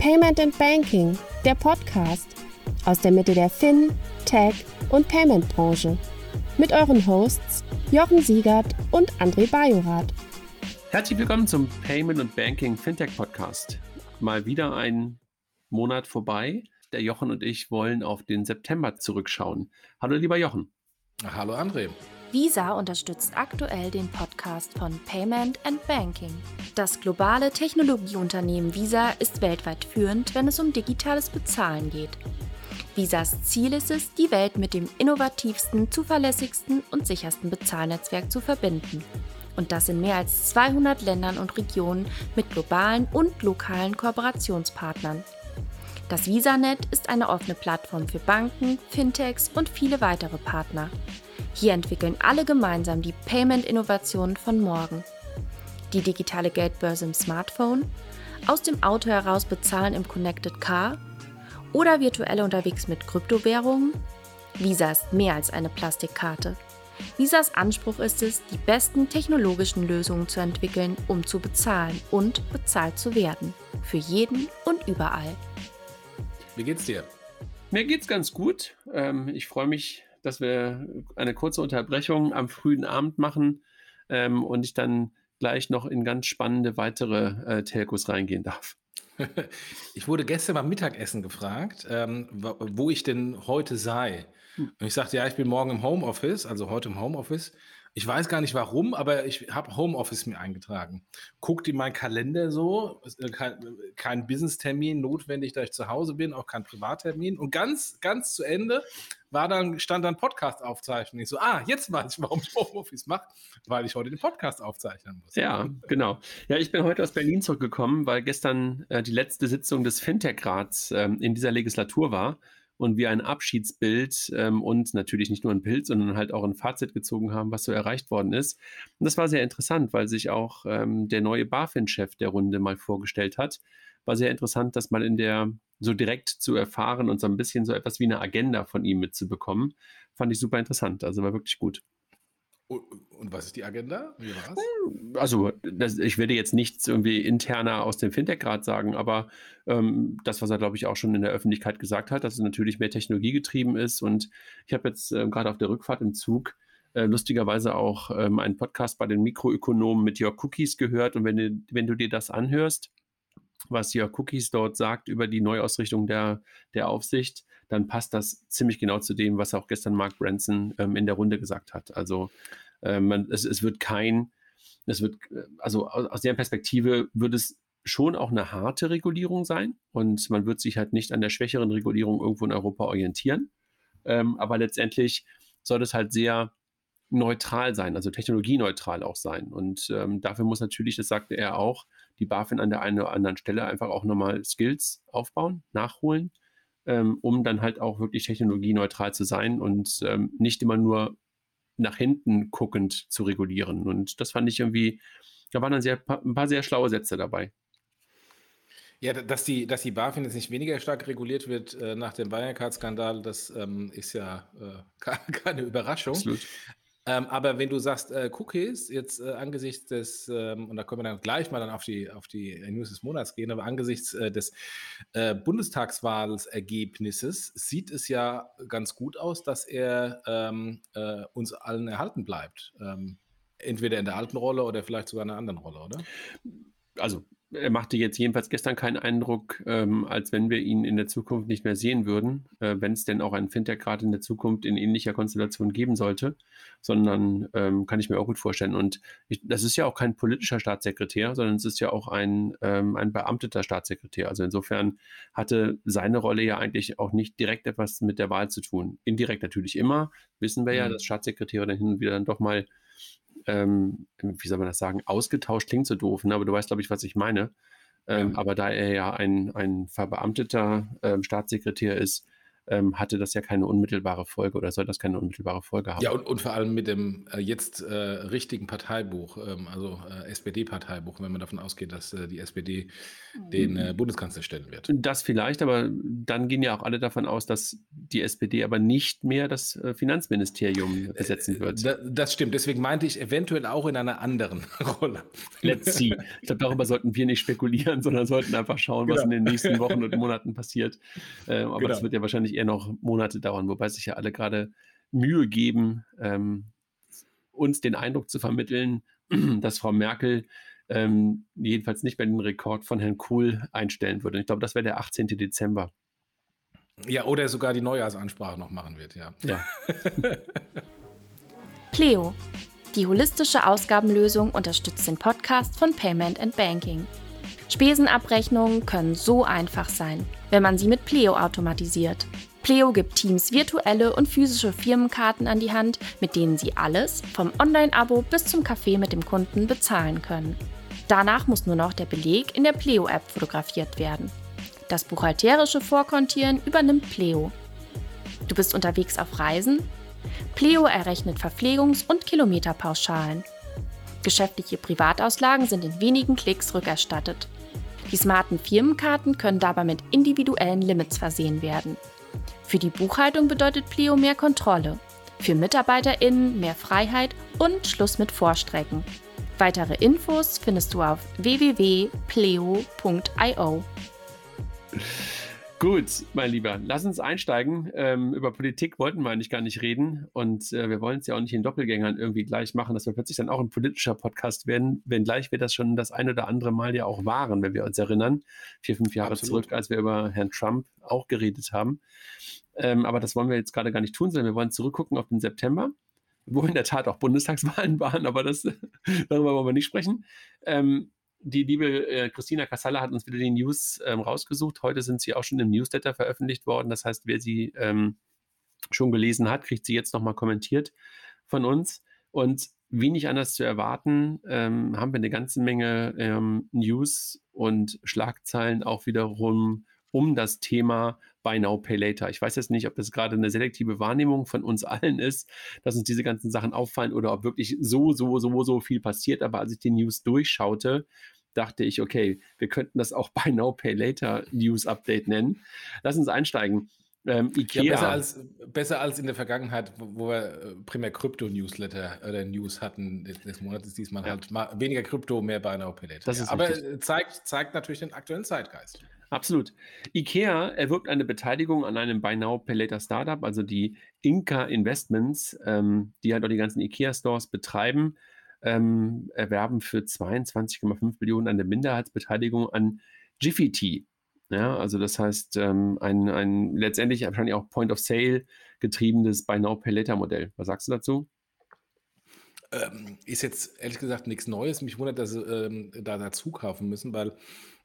Payment and Banking, der Podcast aus der Mitte der Fin, Tech und Payment Branche. Mit euren Hosts Jochen Siegert und André Bajorath. Herzlich willkommen zum Payment und Banking Fintech Podcast. Mal wieder ein Monat vorbei. Der Jochen und ich wollen auf den September zurückschauen. Hallo lieber Jochen. Hallo André. Visa unterstützt aktuell den Podcast von Payment and Banking. Das globale Technologieunternehmen Visa ist weltweit führend, wenn es um digitales Bezahlen geht. Visas Ziel ist es, die Welt mit dem innovativsten, zuverlässigsten und sichersten Bezahlnetzwerk zu verbinden. Und das in mehr als 200 Ländern und Regionen mit globalen und lokalen Kooperationspartnern. Das VisaNet ist eine offene Plattform für Banken, Fintechs und viele weitere Partner. Hier entwickeln alle gemeinsam die Payment-Innovationen von morgen. Die digitale Geldbörse im Smartphone, aus dem Auto heraus bezahlen im Connected Car oder virtuell unterwegs mit Kryptowährungen? Visa ist mehr als eine Plastikkarte. Visas Anspruch ist es, die besten technologischen Lösungen zu entwickeln, um zu bezahlen und bezahlt zu werden. Für jeden und überall. Wie geht's dir? Mir geht's ganz gut. Ähm, ich freue mich dass wir eine kurze Unterbrechung am frühen Abend machen ähm, und ich dann gleich noch in ganz spannende weitere äh, Telcos reingehen darf. Ich wurde gestern beim Mittagessen gefragt, ähm, wo ich denn heute sei. Hm. Und ich sagte, ja, ich bin morgen im Homeoffice, also heute im Homeoffice. Ich weiß gar nicht warum, aber ich habe Homeoffice mir eingetragen. Guckt in meinen Kalender so, äh, kein, Business-Termin notwendig, da ich zu Hause bin, auch kein Privattermin. Und ganz, ganz zu Ende war dann, stand dann Podcast aufzeichnen. Ich so, ah, jetzt weiß ich, warum ich Homeoffice mache, weil ich heute den Podcast aufzeichnen muss. Ja, genau. Ja, ich bin heute aus Berlin zurückgekommen, weil gestern äh, die letzte Sitzung des Fintech-Rats ähm, in dieser Legislatur war und wir ein Abschiedsbild ähm, und natürlich nicht nur ein Bild, sondern halt auch ein Fazit gezogen haben, was so erreicht worden ist. Und das war sehr interessant, weil sich auch ähm, der neue BaFin-Chef der Runde mal vorgestellt hat. War sehr interessant, das mal in der so direkt zu erfahren und so ein bisschen so etwas wie eine Agenda von ihm mitzubekommen. Fand ich super interessant. Also war wirklich gut. Und was ist die Agenda? Hm, also, das, ich werde jetzt nichts irgendwie interner aus dem Fintech-Grad sagen, aber ähm, das, was er, glaube ich, auch schon in der Öffentlichkeit gesagt hat, dass es natürlich mehr technologiegetrieben ist. Und ich habe jetzt äh, gerade auf der Rückfahrt im Zug äh, lustigerweise auch ähm, einen Podcast bei den Mikroökonomen mit Your Cookies gehört. Und wenn du, wenn du dir das anhörst, was Your Cookies dort sagt über die Neuausrichtung der, der Aufsicht, dann passt das ziemlich genau zu dem, was auch gestern Mark Branson ähm, in der Runde gesagt hat. Also ähm, man, es, es wird kein, es wird, äh, also aus, aus der Perspektive wird es schon auch eine harte Regulierung sein und man wird sich halt nicht an der schwächeren Regulierung irgendwo in Europa orientieren. Ähm, aber letztendlich soll es halt sehr neutral sein, also technologieneutral auch sein. Und ähm, dafür muss natürlich, das sagte er auch, die BaFin an der einen oder anderen Stelle einfach auch nochmal Skills aufbauen, nachholen, ähm, um dann halt auch wirklich technologieneutral zu sein und ähm, nicht immer nur nach hinten guckend zu regulieren. Und das fand ich irgendwie, da waren dann sehr, ein paar sehr schlaue Sätze dabei. Ja, dass die, dass die BaFin jetzt nicht weniger stark reguliert wird äh, nach dem Wirecard-Skandal, das ähm, ist ja äh, keine Überraschung. Absolut. Ähm, aber wenn du sagst, äh, Cookies, jetzt äh, angesichts des, ähm, und da können wir dann gleich mal dann auf die, auf die News des Monats gehen, aber angesichts äh, des äh, Bundestagswahlergebnisses sieht es ja ganz gut aus, dass er ähm, äh, uns allen erhalten bleibt. Ähm, entweder in der alten Rolle oder vielleicht sogar in einer anderen Rolle, oder? Also er machte jetzt jedenfalls gestern keinen Eindruck, ähm, als wenn wir ihn in der Zukunft nicht mehr sehen würden, äh, wenn es denn auch einen Fintech gerade in der Zukunft in ähnlicher Konstellation geben sollte, sondern ähm, kann ich mir auch gut vorstellen. Und ich, das ist ja auch kein politischer Staatssekretär, sondern es ist ja auch ein, ähm, ein beamteter Staatssekretär. Also insofern hatte seine Rolle ja eigentlich auch nicht direkt etwas mit der Wahl zu tun. Indirekt natürlich immer, wissen wir ja, mhm. dass Staatssekretäre dann hin und wieder dann doch mal ähm, wie soll man das sagen, ausgetauscht klingt so doof, ne? aber du weißt, glaube ich, was ich meine. Ähm, ja. Aber da er ja ein, ein verbeamteter ähm, Staatssekretär ist, ähm, hatte das ja keine unmittelbare Folge oder soll das keine unmittelbare Folge haben. Ja, und, und vor allem mit dem äh, jetzt äh, richtigen Parteibuch, ähm, also äh, SPD-Parteibuch, wenn man davon ausgeht, dass äh, die SPD den äh, Bundeskanzler stellen wird. Das vielleicht, aber dann gehen ja auch alle davon aus, dass die SPD aber nicht mehr das äh, Finanzministerium besetzen wird. Da, das stimmt, deswegen meinte ich eventuell auch in einer anderen Rolle. Let's see. Ich glaube, darüber sollten wir nicht spekulieren, sondern sollten einfach schauen, was genau. in den nächsten Wochen und Monaten passiert. aber genau. das wird ja wahrscheinlich eher noch Monate dauern, wobei sich ja alle gerade Mühe geben, ähm, uns den Eindruck zu vermitteln, dass Frau Merkel ähm, jedenfalls nicht mehr den Rekord von Herrn Kohl einstellen würde. Ich glaube, das wäre der 18. Dezember. Ja, oder sogar die Neujahrsansprache noch machen wird, ja. Ja. Pleo. Die holistische Ausgabenlösung unterstützt den Podcast von Payment and Banking. Spesenabrechnungen können so einfach sein, wenn man sie mit Pleo automatisiert. Pleo gibt Teams virtuelle und physische Firmenkarten an die Hand, mit denen sie alles, vom Online-Abo bis zum Kaffee mit dem Kunden, bezahlen können. Danach muss nur noch der Beleg in der Pleo-App fotografiert werden. Das buchhalterische Vorkontieren übernimmt Pleo. Du bist unterwegs auf Reisen? Pleo errechnet Verpflegungs- und Kilometerpauschalen. Geschäftliche Privatauslagen sind in wenigen Klicks rückerstattet. Die smarten Firmenkarten können dabei mit individuellen Limits versehen werden. Für die Buchhaltung bedeutet Pleo mehr Kontrolle. Für MitarbeiterInnen mehr Freiheit und Schluss mit Vorstrecken. Weitere Infos findest du auf www.pleo.io. Gut, mein Lieber, lass uns einsteigen. Ähm, über Politik wollten wir eigentlich gar nicht reden und äh, wir wollen es ja auch nicht in Doppelgängern irgendwie gleich machen, dass wir plötzlich dann auch ein politischer Podcast werden, wenngleich wir das schon das ein oder andere Mal ja auch waren, wenn wir uns erinnern, vier, fünf Jahre Absolut. zurück, als wir über Herrn Trump auch geredet haben. Ähm, aber das wollen wir jetzt gerade gar nicht tun, sondern wir wollen zurückgucken auf den September, wo in der Tat auch Bundestagswahlen waren, aber das, darüber wollen wir nicht sprechen. Ähm, die liebe äh, Christina Kassala hat uns wieder die News ähm, rausgesucht. Heute sind sie auch schon im Newsletter veröffentlicht worden. Das heißt, wer sie ähm, schon gelesen hat, kriegt sie jetzt nochmal kommentiert von uns. Und wie nicht anders zu erwarten, ähm, haben wir eine ganze Menge ähm, News und Schlagzeilen auch wiederum um das Thema Buy Now, Pay Later. Ich weiß jetzt nicht, ob das gerade eine selektive Wahrnehmung von uns allen ist, dass uns diese ganzen Sachen auffallen oder ob wirklich so, so, so, so viel passiert. Aber als ich die News durchschaute, dachte ich, okay, wir könnten das auch Buy Now, Pay Later News Update nennen. Lass uns einsteigen. Ähm, Ikea. Ja, besser, als, besser als in der Vergangenheit, wo, wir äh, primär Krypto-Newsletter oder News hatten des, des Monats, diesmal ja. halt weniger Krypto, mehr Buy Now Pay Later. Das ja, ist aber zeigt, zeigt natürlich den aktuellen Zeitgeist. Absolut. IKEA erwirbt eine Beteiligung an einem Buy Now Pay Later Startup, also die Inca Investments, ähm, die halt auch die ganzen IKEA-Stores betreiben, ähm, erwerben für 22,5 Millionen eine Minderheitsbeteiligung an Jiffy Tea. Ja, also das heißt, ähm, ein, ein letztendlich wahrscheinlich auch Point of Sale getriebenes Buy Now Pay Later Modell. Was sagst du dazu? Ähm, ist jetzt ehrlich gesagt nichts Neues. Mich wundert, dass sie ähm, da dazu kaufen müssen, weil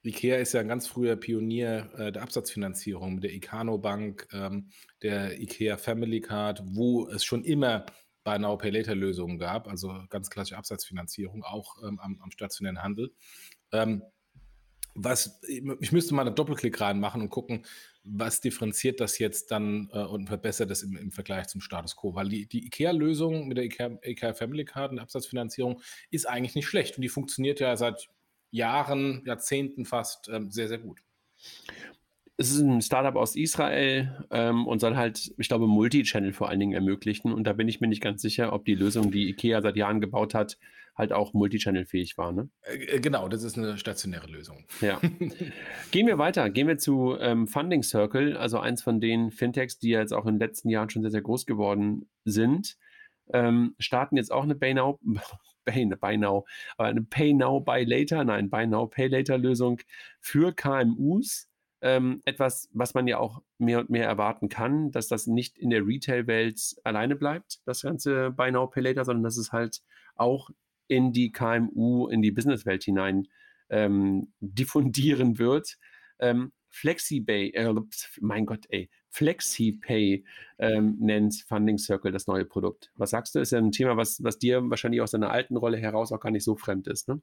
IKEA ist ja ein ganz früher Pionier äh, der Absatzfinanzierung mit der Icano Bank, ähm, der IKEA Family Card, wo es schon immer Buy Now Pay Later Lösungen gab, also ganz klassische Absatzfinanzierung, auch ähm, am, am, stationären Handel. Ähm, was, ich müsste mal einen Doppelklick reinmachen und gucken, was differenziert das jetzt dann äh, und verbessert das im, im, Vergleich zum Status quo? Weil die, die IKEA-Lösung mit der IKEA, IKEA Family Card und Absatzfinanzierung ist eigentlich nicht schlecht und die funktioniert ja seit Jahren, Jahrzehnten fast ähm, sehr, sehr gut. Es ist ein Startup aus Israel ähm, und soll halt, ich glaube, Multi-Channel vor allen Dingen ermöglichen. Und da bin ich mir nicht ganz sicher, ob die Lösung, die IKEA seit Jahren gebaut hat, halt auch Multi-Channel-fähig war. Ne? Äh, äh genau, das ist eine stationäre Lösung. Ja. Gehen wir weiter. Gehen wir zu ähm, Funding Circle, also eins von den Fintechs, die jetzt auch in den letzten Jahren schon sehr, sehr groß geworden sind. Ähm, starten jetzt auch eine Pay Now, Pay, Buy Now, aber eine Pay Now, Buy Later, nein, Buy Now, Pay Later Lösung für KMUs. Ähm, etwas, was man ja auch mehr und mehr erwarten kann, dass das nicht in der Retail-Welt alleine bleibt, das ganze Buy Now, Pay Later, sondern dass es halt auch in die KMU, in die Businesswelt hinein ähm, diffundieren wird. Ähm, FlexiPay, äh, mein Gott, ey, FlexiPay ähm, nennt Funding Circle das neue Produkt. Was sagst du? Ist ja ein Thema, was, was dir wahrscheinlich aus deiner alten Rolle heraus auch gar nicht so fremd ist, ne?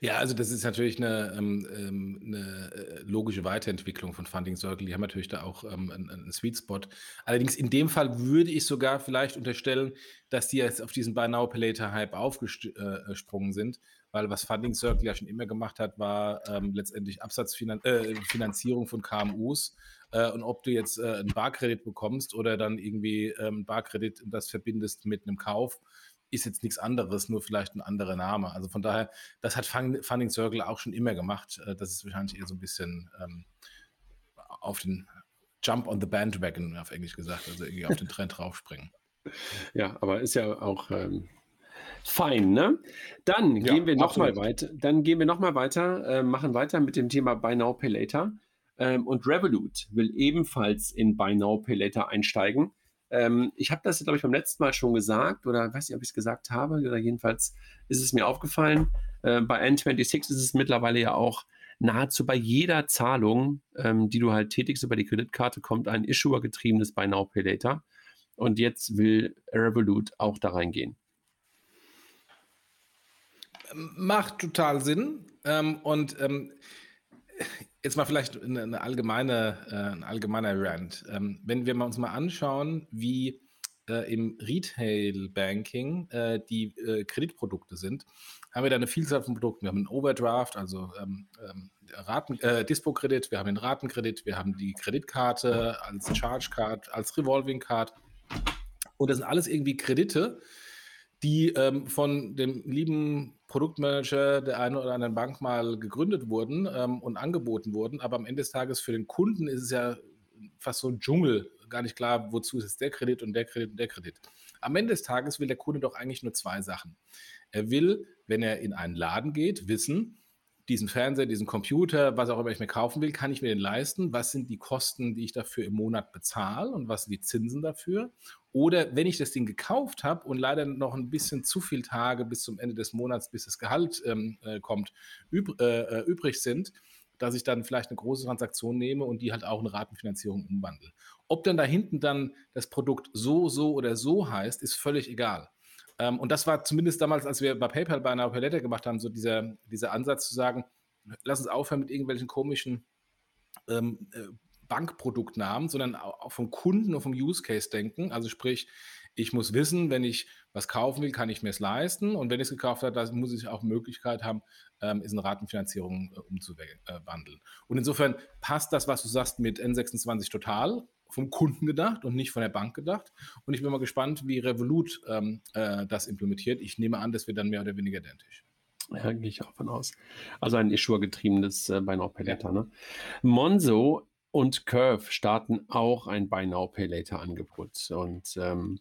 Ja, also das ist natürlich eine, ähm, ähm, 'ne, äh, logische Weiterentwicklung von Funding Circle. Die haben natürlich da auch, ähm, 'n 'n Sweet Spot. Allerdings in dem Fall würde ich sogar vielleicht unterstellen, dass die jetzt auf diesen Buy Now Pay Later Hype aufgesprungen äh, sind, weil was Funding Circle ja schon immer gemacht hat, war, ähm, letztendlich Absatzfinanzierung äh, von KMUs. Äh, und ob du jetzt, äh, 'n Barkredit bekommst oder dann irgendwie, ähm, Barkredit und das verbindest mit einem Kauf, ist jetzt nichts anderes, nur vielleicht ein anderer Name. Also von daher, das hat Funding Circle auch schon immer gemacht. Äh, das ist wahrscheinlich eher so ein bisschen ähm, auf den Jump on the Bandwagon, auf Englisch gesagt, also irgendwie auf den Trend draufspringen. Ja, aber ist ja auch ähm, fein, ne? Dann ja, gehen wir nochmal weiter. Dann gehen wir noch mal weiter, äh, machen weiter mit dem Thema Buy Now Pay Later. Ähm, und Revolut will ebenfalls in Buy Now Pay Later einsteigen. Ähm, ich habe das, glaube ich, beim letzten Mal schon gesagt oder weiß nicht, ob ich es gesagt habe, oder jedenfalls ist es mir aufgefallen. Äh, bei N26 ist es mittlerweile ja auch nahezu bei jeder Zahlung, ähm, die du halt tätigst über die Kreditkarte, kommt ein Issuer-getriebenes Buy Now Pay Later. Und jetzt will Revolut auch da reingehen. Macht total Sinn. Ähm, und ähm, Jetzt mal vielleicht eine, eine allgemeine, äh, ein allgemeiner Rant. Ähm, wenn wir uns mal anschauen, wie äh, im Retail-Banking äh, die äh, Kreditprodukte sind, haben wir da eine Vielzahl von Produkten. Wir haben einen Overdraft, also ähm, ähm, Raten, äh, Dispo-Kredit, wir haben den Ratenkredit, wir haben die Kreditkarte als Charge-Card, als Revolving-Card. Und das sind alles irgendwie Kredite, die ähm, von dem lieben Produktmanager der einen oder anderen Bank mal gegründet wurden ähm, und angeboten wurden. Aber am Ende des Tages für den Kunden ist es ja fast so ein Dschungel. Gar nicht klar, wozu ist jetzt der Kredit und der Kredit und der Kredit. Am Ende des Tages will der Kunde doch eigentlich nur zwei Sachen. Er will, wenn er in einen Laden geht, wissen, diesen Fernseher, diesen Computer, was auch immer ich mir kaufen will, kann ich mir den leisten? Was sind die Kosten, die ich dafür im Monat bezahle und was sind die Zinsen dafür? Oder wenn ich das Ding gekauft habe und leider noch ein bisschen zu viele Tage bis zum Ende des Monats, bis das Gehalt ähm, äh, kommt, üb äh, äh, übrig sind, dass ich dann vielleicht eine große Transaktion nehme und die halt auch in Ratenfinanzierung umwandle. Ob dann da hinten dann das Produkt so, so oder so heißt, ist völlig egal. Ähm, und das war zumindest damals, als wir bei PayPal bei einer Palette gemacht haben, so dieser, dieser Ansatz zu sagen, lass uns aufhören mit irgendwelchen komischen ähm, äh, Bankproduktnamen, sondern auch vom Kunden und vom Use Case denken. Also sprich, ich muss wissen, wenn ich was kaufen will, kann ich mir es leisten. Und wenn ich es gekauft habe, dann muss ich auch Möglichkeit haben, ähm, es in Ratenfinanzierung äh, umzuwandeln. Und insofern passt das, was du sagst, mit N26 total vom Kunden gedacht und nicht von der Bank gedacht. Und ich bin mal gespannt, wie Revolut ähm, äh, das implementiert. Ich nehme an, das wird dann mehr oder weniger identisch. Ja, gehe ich auch von aus. Also ein Issuer-getriebenes äh, Buy Now Pay Later. Ja. Ne? Monzo und Curve starten auch ein Buy Now Pay Later Angebot. Und ähm,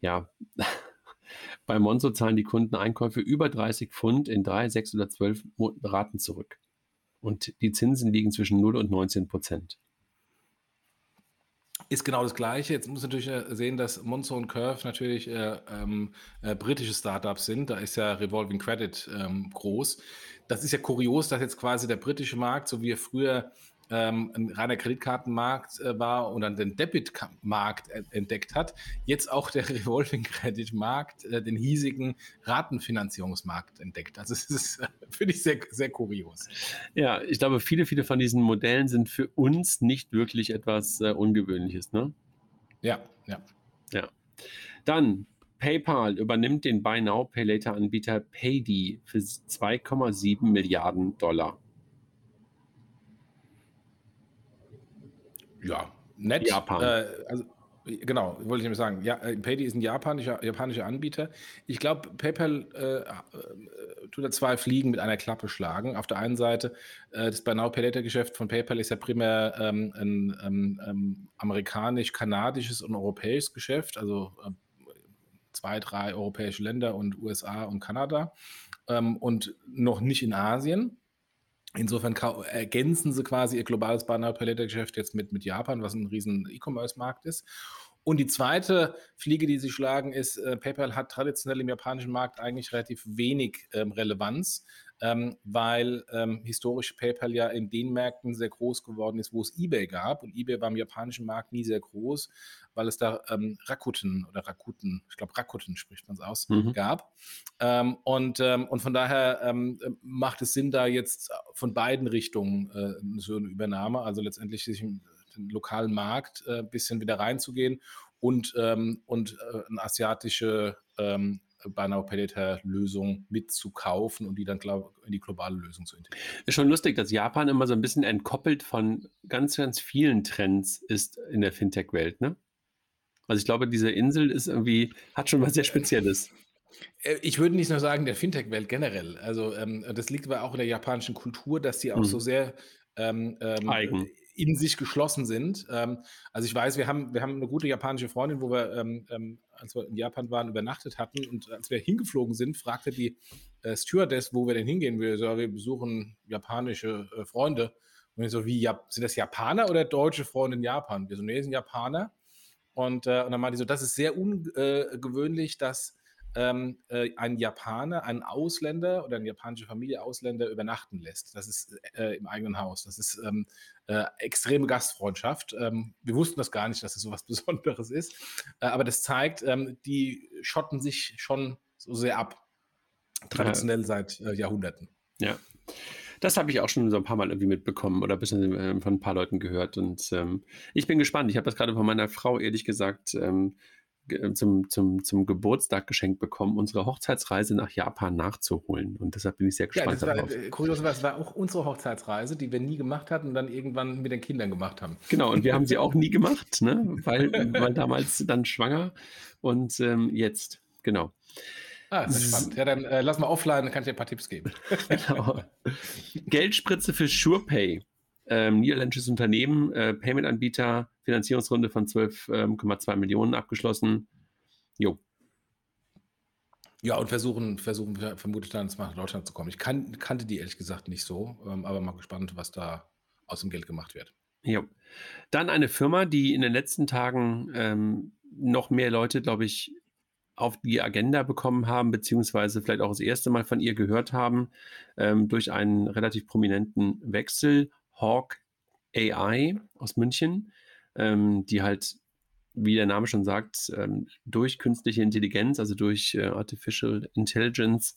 ja, bei Monzo zahlen die Kunden Einkäufe über 30 Pfund in drei, sechs oder zwölf Raten zurück. Und die Zinsen liegen zwischen 0 und 19 Prozent ist genau das Gleiche. Jetzt muss man natürlich äh, sehen, dass Monzo und Curve natürlich äh, ähm, äh, britische Startups sind. Da ist ja Revolving Credit ähm, groß. Das ist ja kurios, dass jetzt quasi der britische Markt, so wie er früher ähm, ein reiner Kreditkartenmarkt äh, war und dann den Debitmarkt entdeckt hat, jetzt auch der Revolving Credit Markt, äh, den hiesigen Ratenfinanzierungsmarkt entdeckt. Also es ist, äh, finde ich, sehr, sehr kurios. Ja, ich glaube, viele, viele von diesen Modellen sind für uns nicht wirklich etwas äh, Ungewöhnliches, ne? Ja, ja. Ja. Dann PayPal übernimmt den Buy Now Pay Later Anbieter Paydi für 2,7 Milliarden Dollar. Ja, nett. Japan. Äh, also, genau, wollte ich nämlich sagen. Ja, äh, Payday ist ein japanischer, japanischer Anbieter. Ich glaube, PayPal äh, äh, tut da zwei Fliegen mit einer Klappe schlagen. Auf der einen Seite, äh, das Buy Now Pay Later Geschäft von PayPal ist ja primär ähm, ein ähm, ähm, amerikanisch-kanadisches und europäisches Geschäft, also äh, zwei, drei europäische Länder und USA und Kanada ähm, und noch nicht in Asien. Insofern ergänzen sie quasi ihr globales Banner-Palette-Geschäft jetzt mit, mit Japan, was ein riesen E-Commerce-Markt ist. Und die zweite Fliege, die sie schlagen, ist, äh, PayPal hat traditionell im japanischen Markt eigentlich relativ wenig ähm, Relevanz, ähm, weil ähm, historisch PayPal ja in den Märkten sehr groß geworden ist, wo es eBay gab. Und eBay war im japanischen Markt nie sehr groß, weil es da ähm, Rakuten oder Rakuten, ich glaube Rakuten spricht man es aus, mhm. gab. Ähm, und, ähm, und von daher macht es Sinn, da jetzt von beiden Richtungen äh, so eine Übernahme, also letztendlich sich im den lokalen Markt ein äh, bisschen wieder reinzugehen und, ähm, und äh, eine asiatische ähm, Pay Later Lösung mitzukaufen und die dann glaub, in die globale Lösung zu integrieren. Ist schon lustig, dass Japan immer so ein bisschen entkoppelt von ganz, ganz vielen Trends ist in der Fintech-Welt, ne? Also ich glaube, diese Insel ist irgendwie, hat schon was sehr Spezielles. Äh, ich würde nicht nur sagen, der Fintech-Welt generell. Also ähm, das liegt aber auch in der japanischen Kultur, dass die auch hm. so sehr ähm, ähm, Eigen in sich geschlossen sind. Ähm, also ich weiß, wir haben, wir haben eine gute japanische Freundin, wo wir, ähm, ähm, als wir in Japan waren, übernachtet hatten und als wir hingeflogen sind, fragte die äh, Stewardess, wo wir denn hingehen. Wir, so, wir besuchen japanische äh, Freunde. Und ich so, wie, ja, sind das Japaner oder deutsche Freunde in Japan? Wir so, nee, sind Japaner. Und, äh, und dann meinte die so, das ist sehr ungewöhnlich, dass ähm, äh, ein Japaner, ein Ausländer oder eine japanische Familie Ausländer übernachten lässt. Das ist äh, im eigenen Haus. Das ist ähm, äh, extreme Gastfreundschaft. Ähm, wir wussten das gar nicht, dass es so was Besonderes ist. Äh, aber das zeigt, ähm, die schotten sich schon so sehr ab. Traditionell ja. seit äh, Jahrhunderten. Ja. Das habe ich auch schon so ein paar Mal irgendwie mitbekommen oder ein bisschen äh, von ein paar Leuten gehört. Und ähm, ich bin gespannt. Ich habe das gerade von meiner Frau ehrlich gesagt ähm, zum, zum, zum Geburtstag geschenkt bekommen, unsere Hochzeitsreise nach Japan nachzuholen. Und deshalb bin ich sehr gespannt ja, das darauf. War, äh, kurios, das war auch unsere Hochzeitsreise, die wir nie gemacht hatten und dann irgendwann mit den Kindern gemacht haben. Genau, und wir haben sie auch nie gemacht, ne? weil, weil damals dann schwanger und ähm, jetzt, genau. Ah, das ist spannend. Ja, dann äh, lass mal offline, dann kann ich dir ein paar Tipps geben. genau. Geldspritze für SurePay ähm, niederländisches Unternehmen, äh, Payment-Anbieter, Finanzierungsrunde von 12,2 ähm, Millionen abgeschlossen. Jo. Ja, und versuchen, versuchen vermutlich dann nach Deutschland zu kommen. Ich kan kannte die ehrlich gesagt nicht so, ähm, aber mal gespannt, was da aus dem Geld gemacht wird. Jo. Dann eine Firma, die in den letzten Tagen ähm, noch mehr Leute, glaube ich, auf die Agenda bekommen haben, beziehungsweise vielleicht auch das erste Mal von ihr gehört haben, ähm, durch einen relativ prominenten Wechsel. Hawk AI aus München, ähm, die halt, wie der Name schon sagt, ähm, durch künstliche Intelligenz, also durch äh, Artificial Intelligence,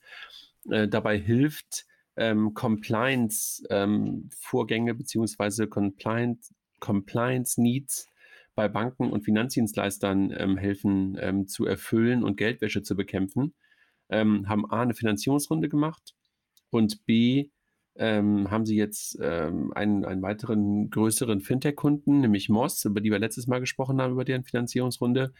äh, dabei hilft, ähm, Compliance-Vorgänge ähm, beziehungsweise Compliance, Compliance Needs bei Banken und Finanzdienstleistern ähm, helfen ähm, zu erfüllen und Geldwäsche zu bekämpfen. haben A eine Finanzierungsrunde gemacht und B ähm, haben sie jetzt ähm, einen, einen weiteren größeren Fintech-Kunden, nämlich Moss, über die wir letztes Mal gesprochen haben, über deren Finanzierungsrunde.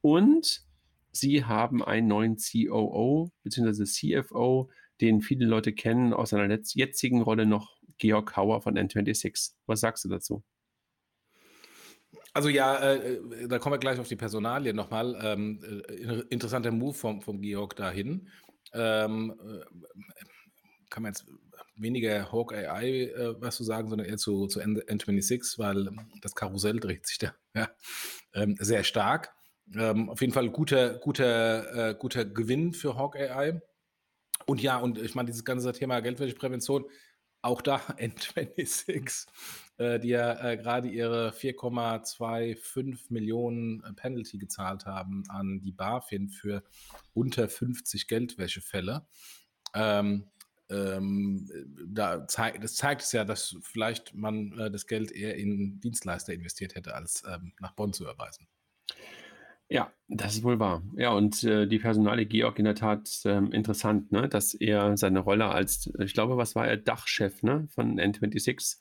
Und sie haben einen neuen COO bzw. CFO, den viele Leute kennen aus seiner jetzigen Rolle noch, Georg Hauer von N26. Was sagst du dazu? Also ja, äh, äh, da kommen wir gleich auf die Personalie nochmal. Ähm, äh, interessanter Move vom, vom Georg dahin. Ähm, äh, kann man jetzt weniger Hawk AI äh, was zu sagen, sondern eher zu, zu N26, weil das Karussell dreht sich da ja, ähm, sehr stark. Ähm, auf jeden Fall guter, guter, äh, guter Gewinn für Hawk AI. Und ja, und ich meine, dieses ganze Thema Geldwäscheprävention, auch da N26, äh, die ja äh, gerade ihre 4,25 Millionen äh, Penalty gezahlt haben an die BaFin für unter 50 Geldwäschefälle. Ähm, ähm, da zeigt, das zeigt es ja, dass vielleicht man äh, das Geld eher in Dienstleister investiert hätte, als ähm, nach Bonn zu überweisen. Ja, das ist wohl wahr. Ja, und äh, die Personale Georg in der Tat ähm, interessant, ne? dass er seine Rolle als, ich glaube, was war er, Dachchef ne? von N26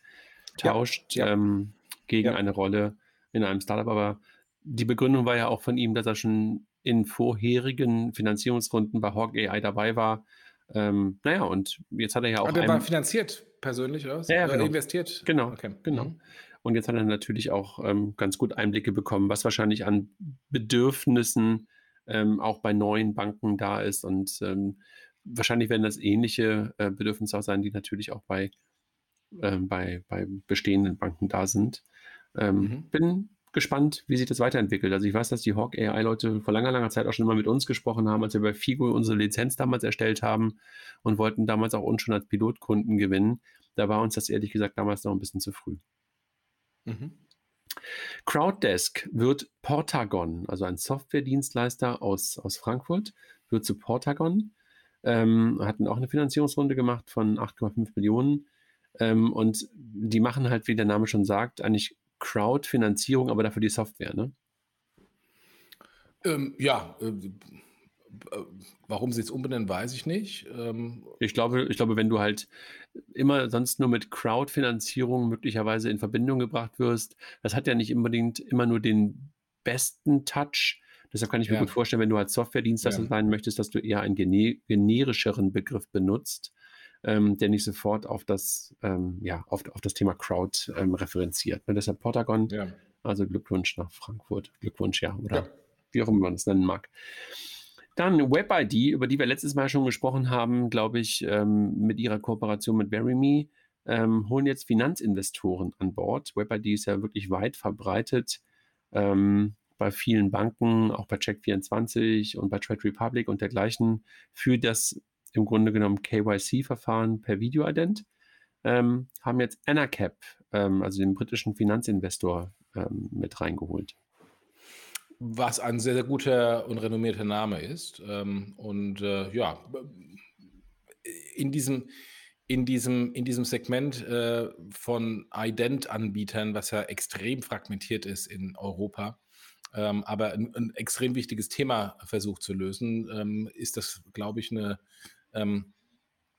tauscht ja, ja. Ähm, gegen ja. eine Rolle in einem Startup. Aber die Begründung war ja auch von ihm, dass er schon in vorherigen Finanzierungsrunden bei Hawk AI dabei war ähm, naja, und jetzt hat er ja auch. Und er war finanziert persönlich, oder? Ja, ja genau. investiert. Genau. Okay. genau. Mhm. Und jetzt hat er natürlich auch ähm, ganz gut Einblicke bekommen, was wahrscheinlich an Bedürfnissen ähm, auch bei neuen Banken da ist. Und ähm, wahrscheinlich werden das ähnliche äh, Bedürfnisse auch sein, die natürlich auch bei, ähm, bei, bei bestehenden Banken da sind. Ähm, mhm. Bin gespannt, wie sich das weiterentwickelt. Also ich weiß, dass die Hawk AI-Leute vor langer, langer Zeit auch schon mal mit uns gesprochen haben, als wir bei Figo unsere Lizenz damals erstellt haben und wollten damals auch uns schon als Pilotkunden gewinnen. Da war uns das ehrlich gesagt damals noch ein bisschen zu früh. Mhm. Crowddesk wird Portagon, also ein Softwaredienstleister aus, aus Frankfurt, wird zu Portagon. Ähm, hatten auch eine Finanzierungsrunde gemacht von 8,5 Millionen. Ähm, und die machen halt, wie der Name schon sagt, eigentlich Crowdfinanzierung, aber dafür die Software, ne? Ähm, ja, äh, warum sie es umbenennen, weiß ich nicht. Ähm, ich, glaube, ich glaube, wenn du halt immer sonst nur mit Crowdfinanzierung möglicherweise in Verbindung gebracht wirst, das hat ja nicht unbedingt immer nur den besten Touch. Deshalb kann ich mir ja. gut vorstellen, wenn du als Softwaredienstleister ja. sein möchtest, dass du eher einen generischeren Begriff benutzt ähm, der nicht sofort auf das, ähm, ja, auf, auf das Thema Crowd ähm, referenziert. Und deshalb Portagon, ja. also Glückwunsch nach Frankfurt. Glückwunsch, ja, oder ja. wie auch immer man es nennen mag. Dann WebID, über die wir letztes Mal schon gesprochen haben, glaube ich, ähm, mit ihrer Kooperation mit VeryMe, ähm, holen jetzt Finanzinvestoren an Bord. WebID ist ja wirklich weit verbreitet ähm, bei vielen Banken, auch bei Check24 und bei Trade Republic und dergleichen, für das im Grunde genommen KYC-Verfahren per Videoident, ähm, haben jetzt Anacap, ähm, also den britischen Finanzinvestor, ähm, mit reingeholt. Was ein sehr, sehr guter und renommierter Name ist. Ähm, und äh, ja, in diesem, in diesem, in diesem Segment äh, von Ident-Anbietern, was ja extrem fragmentiert ist in Europa, ähm, aber ein, ein, extrem wichtiges Thema versucht zu lösen, ähm, ist das, glaube ich, eine ähm,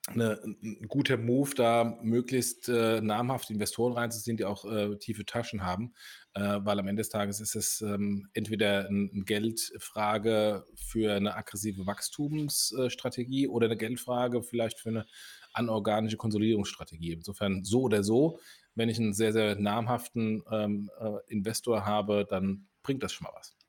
eine, ein guter Move, da möglichst äh, namhafte Investoren reinzuziehen, die auch äh, tiefe Taschen haben, äh, weil am Ende des Tages ist es ähm, entweder eine ein Geldfrage für eine aggressive Wachstumsstrategie oder eine Geldfrage vielleicht für eine anorganische Konsolidierungsstrategie. Insofern so oder so, wenn ich einen sehr, sehr namhaften ähm, äh, Investor habe, dann bringt das schon mal was.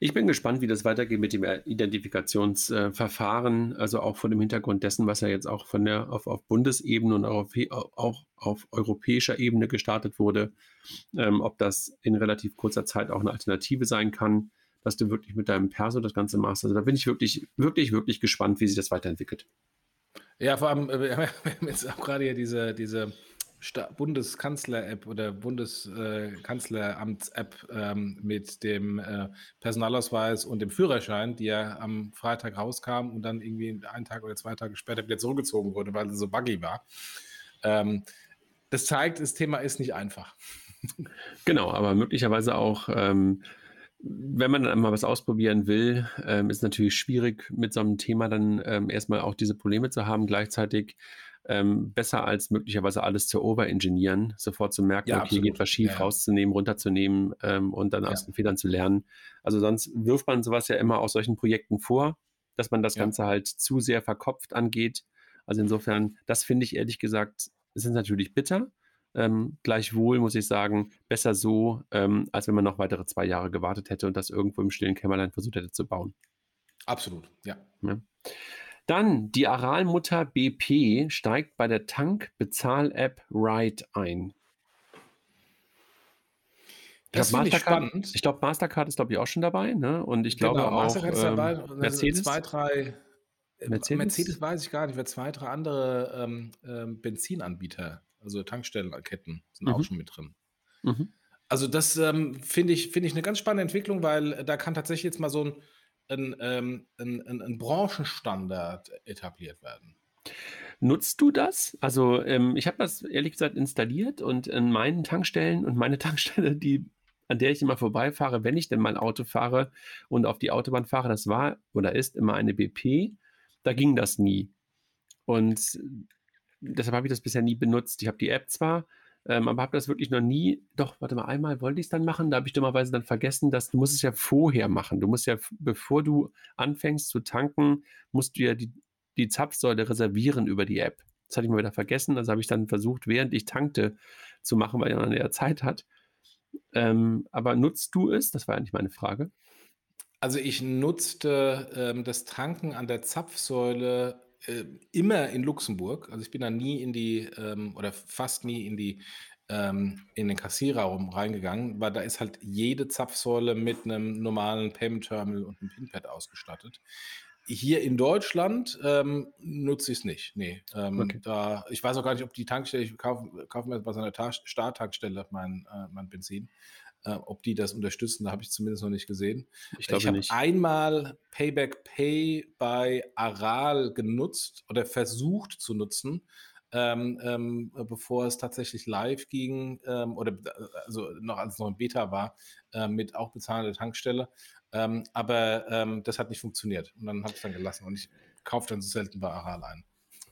Ich bin gespannt, wie das weitergeht mit dem Identifikationsverfahren, also auch vor dem Hintergrund dessen, was ja jetzt auch von der auf, auf Bundesebene und auch auf, auch auf europäischer Ebene gestartet wurde, ähm, ob das in relativ kurzer Zeit auch eine Alternative sein kann, dass du wirklich mit deinem Perso das Ganze machst. Also da bin ich wirklich, wirklich, wirklich gespannt, wie sich das weiterentwickelt. Ja, vor allem, äh, wir haben jetzt auch gerade hier diese, diese Bundeskanzler-App oder Bundeskanzleramts-App ähm, mit dem äh, Personalausweis und dem Führerschein, die ja am Freitag rauskam und dann irgendwie einen Tag oder zwei Tage später wieder zurückgezogen wurde, weil sie so buggy war. Ähm, das zeigt, das Thema ist nicht einfach. Genau, aber möglicherweise auch, ähm, wenn man dann mal was ausprobieren will, ähm, ist natürlich schwierig, mit so einem Thema dann ähm, erstmal auch diese Probleme zu haben. Gleichzeitig ähm, besser als möglicherweise alles zu overengineeren, sofort zu merken, ja, okay, hier geht was schief, ja, rauszunehmen, runterzunehmen ähm, und dann aus den Fehlern zu lernen. Also sonst wirft man sowas ja immer aus solchen Projekten vor, dass man das Ganze halt zu sehr verkopft angeht. Also insofern, das finde ich ehrlich gesagt, sind natürlich bitter. Ähm, gleichwohl muss ich sagen, besser so, ähm, als wenn man noch weitere zwei Jahre gewartet hätte und das irgendwo im stillen Kämmerlein versucht hätte zu bauen. Absolut, ja. ja. Dann die Aralmutter BP steigt bei der Tank-Bezahl-App Ride ein. Das finde ich spannend. Ich glaube, Mastercard ist, glaube ich, auch schon dabei. Ne? Und ich genau, glaube Mastercard auch, ist dabei. Ähm, Mercedes. Zwei, drei, äh, Mercedes? Mercedes weiß ich gar nicht, wer zwei, drei andere ähm, ähm, Benzinanbieter, also Tankstellenketten, sind mhm. auch schon mit drin. Mhm. Also das ähm, finde ich, find ich eine ganz spannende Entwicklung, weil da kann tatsächlich jetzt mal so ein ein, ähm, ein, ein, ein Branchenstandard etabliert werden. Nutzt du das? Also ähm, ich habe das ehrlich gesagt installiert und in meinen Tankstellen und meine Tankstelle, die an der ich immer vorbeifahre, wenn ich denn mal Auto fahre und auf die Autobahn fahre, das war oder ist immer eine BP, da ging das nie. Und deshalb habe ich das bisher nie benutzt. Ich habe die App zwar, ähm, aber habe das wirklich noch nie, doch, warte mal, einmal wollte ich es dann machen, da habe ich dummerweise dann vergessen, dass du musst es ja vorher machen. Du musst ja, bevor du anfängst zu tanken, musst du ja die, die Zapfsäule reservieren über die App. Das hatte ich mal wieder vergessen, also habe ich dann versucht, während ich tankte, zu machen, weil man ja Zeit hat. Ähm, aber nutzt du es? Das war eigentlich meine Frage. Also ich nutzte ähm, das Tanken an der Zapfsäule äh, immer in Luxemburg. Also ich bin da nie in die, ähm, oder fast nie in die ähm, in den Kassierraum reingegangen, weil da ist halt jede Zapfsäule mit einem normalen Payment Terminal und einem Pinpad ausgestattet. Hier in Deutschland ähm, nutze ich es nicht. Nee. Ähm, okay. da, ich weiß auch gar nicht, ob die Tankstelle, ich kaufe, kaufe mir bei so einer Starttankstelle mein, äh, mein Benzin. Äh, ob die das unterstützen, da habe ich zumindest noch nicht gesehen. Ich, ich habe einmal Payback Pay bei Aral genutzt oder versucht zu nutzen ähm, ähm, bevor es tatsächlich live ging ähm, oder also noch als es noch ein Beta war, äh, mit auch bezahlender Tankstelle. Ähm, aber ähm, das hat nicht funktioniert. Und dann habe ich es dann gelassen und ich kaufe dann so selten bei Aral ein.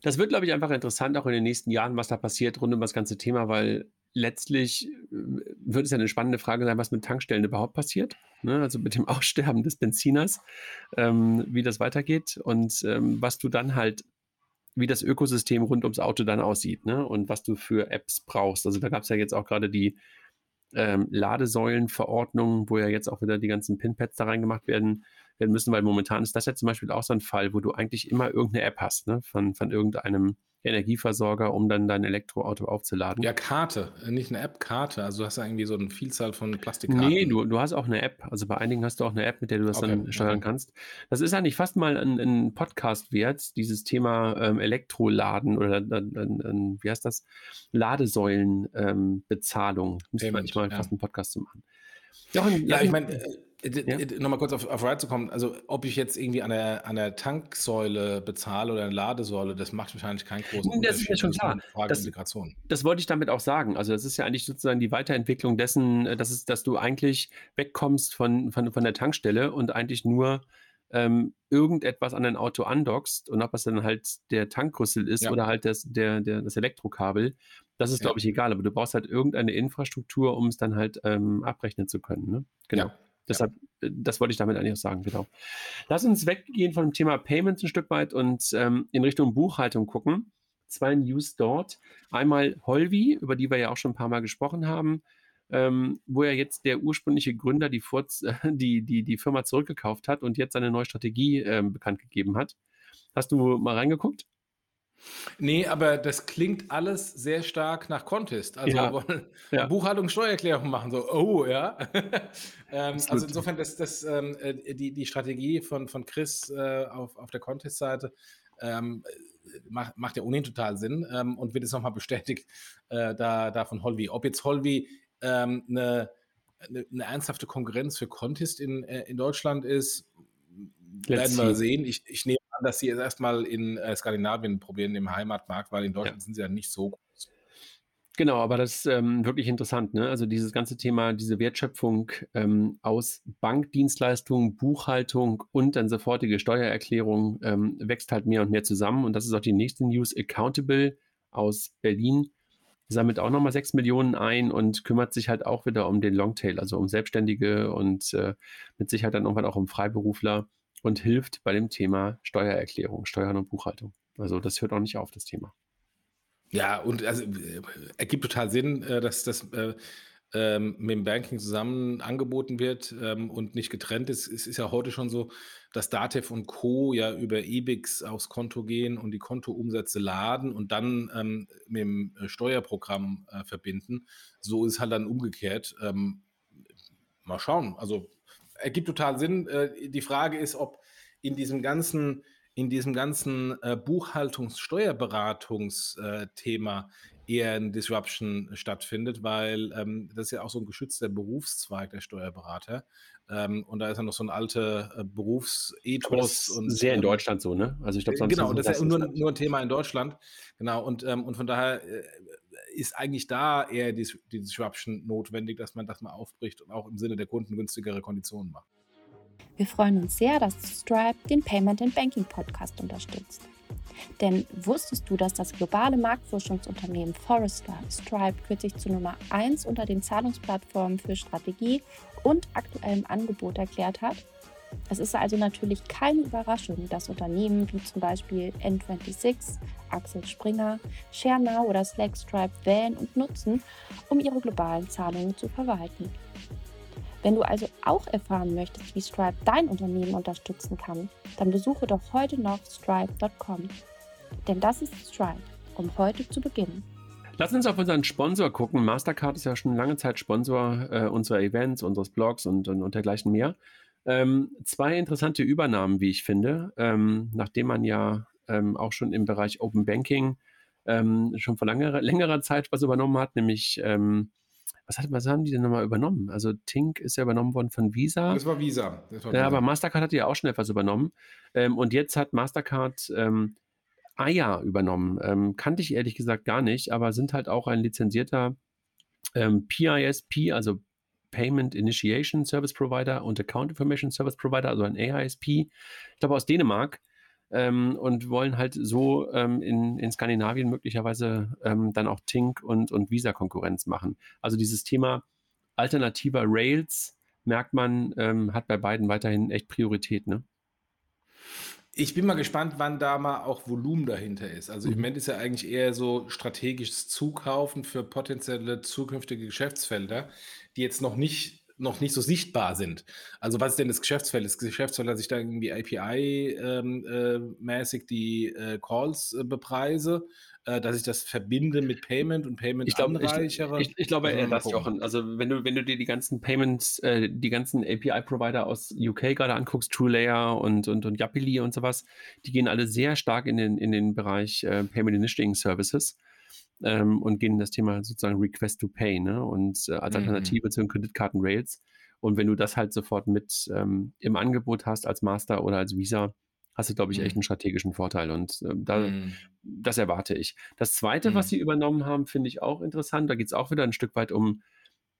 Das wird, glaube ich, einfach interessant, auch in den nächsten Jahren, was da passiert rund um das ganze Thema, weil letztlich äh, wird es ja eine spannende Frage sein, was mit Tankstellen überhaupt passiert. Ne? Also mit dem Aussterben des Benziners, ähm, wie das weitergeht und ähm, was du dann halt wie das Ökosystem rund ums Auto dann aussieht ne? und was du für Apps brauchst. Also da gab es ja jetzt auch gerade die ähm, Ladesäulenverordnung, wo ja jetzt auch wieder die ganzen Pinpads da reingemacht werden, werden müssen, weil momentan ist das ja zum Beispiel auch so ein Fall, wo du eigentlich immer irgendeine App hast, ne? von, von irgendeinem Energieversorger, um dann dein Elektroauto aufzuladen. Ja, Karte, nicht eine App, Karte. Also du hast ja irgendwie so eine Vielzahl von Plastikkarten. Nee, du, du hast auch eine App. Also bei einigen hast du auch eine App, mit der du das okay. dann steuern kannst. Das ist eigentlich fast mal ein, ein Podcast wert, dieses Thema ähm, Elektroladen oder ähm, wie heißt das? Ladesäulenbezahlung. Ähm, Müsste man mal ja. fast einen Podcast zu machen. Jochen, ja, ich meine, ja. Nochmal kurz auf, auf Ride zu kommen. Also, ob ich jetzt irgendwie an der, an der Tanksäule bezahle oder eine Ladesäule, das macht wahrscheinlich keinen großen Unterschied. Das ist ja schon klar. Frage das, Integration. das wollte ich damit auch sagen. Also, das ist ja eigentlich sozusagen die Weiterentwicklung dessen, äh, dass, es, dass du eigentlich wegkommst von, von, von der Tankstelle und eigentlich nur ähm, irgendetwas an dein Auto andockst und ob es dann halt der Tankrüssel ist ja. oder halt das, der, der, das Elektrokabel, das ist, ja. glaube ich, egal. Aber du brauchst halt irgendeine Infrastruktur, um es dann halt ähm, abrechnen zu können. Ne? Genau. Ja. Deshalb, ja. Äh, das wollte ich damit eigentlich auch sagen, genau. Lass uns weggehen von dem Thema Payments ein Stück weit und ähm, in Richtung Buchhaltung gucken. Zwei News dort. Einmal Holvi, über die wir ja auch schon ein paar Mal gesprochen haben, ähm, wo ja jetzt der ursprüngliche Gründer die, Furz, die, die, die Firma zurückgekauft hat und jetzt seine neue Strategie ähm, bekannt gegeben hat. Hast du mal reingeguckt? Nee, aber das klingt alles sehr stark nach Contest. Also ja. wollen ja. Buchhaltung, Steuererklärung machen, so, oh ja. ähm, also insofern, das, das, ähm, äh, die, die Strategie von, von Chris äh, auf, auf der Contest-Seite ähm, macht, macht ja ohnehin total Sinn ähm, und wird jetzt nochmal bestätigt äh, da, da von Holvi. Ob jetzt Holvi ähm, eine, eine, eine, ernsthafte Konkurrenz für Contest in, äh, in Deutschland ist, werden wir sehen. Ich, ich nehme dass sie es erstmal in äh, Skandinavien probieren, im Heimatmarkt, weil in Deutschland ja. sind sie ja nicht so groß. Genau, aber das ist ähm, wirklich interessant. Ne? Also dieses ganze Thema, diese Wertschöpfung ähm, aus Bankdienstleistungen, Buchhaltung und dann sofortige Steuererklärung ähm, wächst halt mehr und mehr zusammen. Und das ist auch die nächste News. Accountable aus Berlin sammelt auch nochmal 6 Millionen ein und kümmert sich halt auch wieder um den Longtail, also um Selbstständige und äh, mit Sicherheit dann irgendwann auch um Freiberufler und hilft bei dem Thema Steuererklärung, Steuern und Buchhaltung. Also das hört auch nicht auf, das Thema. Ja, und also äh, ergibt total Sinn, äh, dass das äh, ähm, mit dem Banking zusammen angeboten wird ähm, und nicht getrennt ist. Es ist ja heute schon so, dass Datev und Co. ja über EBIX aufs Konto gehen und die Kontoumsätze laden und dann ähm, mit dem Steuerprogramm äh, verbinden. So ist halt dann umgekehrt. Ähm, mal schauen. Also ergibt total Sinn. Äh, die Frage ist, ob in diesem ganzen, in diesem ganzen äh, Buchhaltungs-Steuerberatungsthema eher ein Disruption stattfindet, weil ähm, das ist ja auch so ein geschützter Berufszweig der Steuerberater. Ähm, und da ist ja noch so ein alter äh, Berufsethos. Und, sehr in ähm, Deutschland so, ne? Also ich glaube, genau, das ist ja nur, nur, ein Thema in Deutschland. Genau, und, ähm, und von daher äh, ist eigentlich da eher die, die Disruption notwendig, dass man das mal aufbricht und auch im Sinne der Kunden günstigere Konditionen macht. Wir freuen uns sehr, dass Stripe den Payment and Banking Podcast unterstützt. Denn wusstest du, dass das globale Marktforschungsunternehmen Forrester Stripe kürzlich zu Nummer 1 unter den Zahlungsplattformen für Strategie und aktuellem Angebot erklärt hat? Es ist also natürlich keine Überraschung, dass Unternehmen wie zum Beispiel N26, Axel Springer, ShareNow oder Slackstripe wählen und nutzen, um ihre globalen Zahlungen zu verwalten. Wenn du also auch erfahren möchtest, wie Stripe dein Unternehmen unterstützen kann, dann besuche doch heute noch stripe.com. Denn das ist Stripe, um heute zu beginnen. Lass uns auf unseren Sponsor gucken. Mastercard ist ja schon lange Zeit Sponsor äh, unserer Events, unseres Blogs und, und, und dergleichen mehr. Ähm, zwei interessante Übernahmen, wie ich finde, ähm, nachdem man ja ähm, auch schon im Bereich Open Banking ähm, schon vor langer, längerer Zeit was übernommen hat, nämlich ähm, was, hat, was haben die denn nochmal übernommen? Also Tink ist ja übernommen worden von Visa. Das war Visa. Das war ja, aber Mastercard hat ja auch schon etwas übernommen. Ähm, und jetzt hat Mastercard Aya übernommen. Ähm, kannte ich ehrlich gesagt gar nicht, aber sind halt auch ein lizenzierter PISP, also Payment Initiation Service Provider und Account Information Service Provider, also ein AISP, ich glaube aus Dänemark, ähm, und wollen halt so ähm, in, in Skandinavien möglicherweise ähm, dann auch Tink und, und Visa-Konkurrenz machen. Also dieses Thema alternativer Rails, merkt man, ähm, hat bei beiden weiterhin echt Priorität, ne? Ich bin mal gespannt, wann da mal auch Volumen dahinter ist. Also im mhm. Moment ist ja eigentlich eher so strategisches Zukaufen für potenzielle zukünftige Geschäftsfelder, die jetzt noch nicht noch nicht so sichtbar sind. Also was ist denn das Geschäftsfeld? Das Geschäftsfeld, dass ich da irgendwie API-mäßig ähm, äh, die äh, Calls äh, bepreise, äh, dass ich das verbinde mit Payment und Payment ich glaub, anreichere. Ich, ich, ich glaube das, Jochen. Also wenn du, wenn du dir die ganzen Payments, äh, die ganzen API-Provider aus UK gerade anguckst, TrueLayer und, und, und Yapili und sowas, die gehen alle sehr stark in den, in den Bereich äh, Payment Initiating Services ähm, und gehen in das Thema sozusagen Request to Pay ne? und äh, als mhm. Alternative mhm. zu den Kreditkarten-Rails. Und wenn du das halt sofort mit ähm, im Angebot hast als Master oder als Visa, hast du, glaube ich, echt mhm. einen strategischen Vorteil. Und äh, da, mhm. das erwarte ich. Das Zweite, was mhm. sie übernommen haben, finde ich auch interessant. Da geht es auch wieder ein Stück weit um,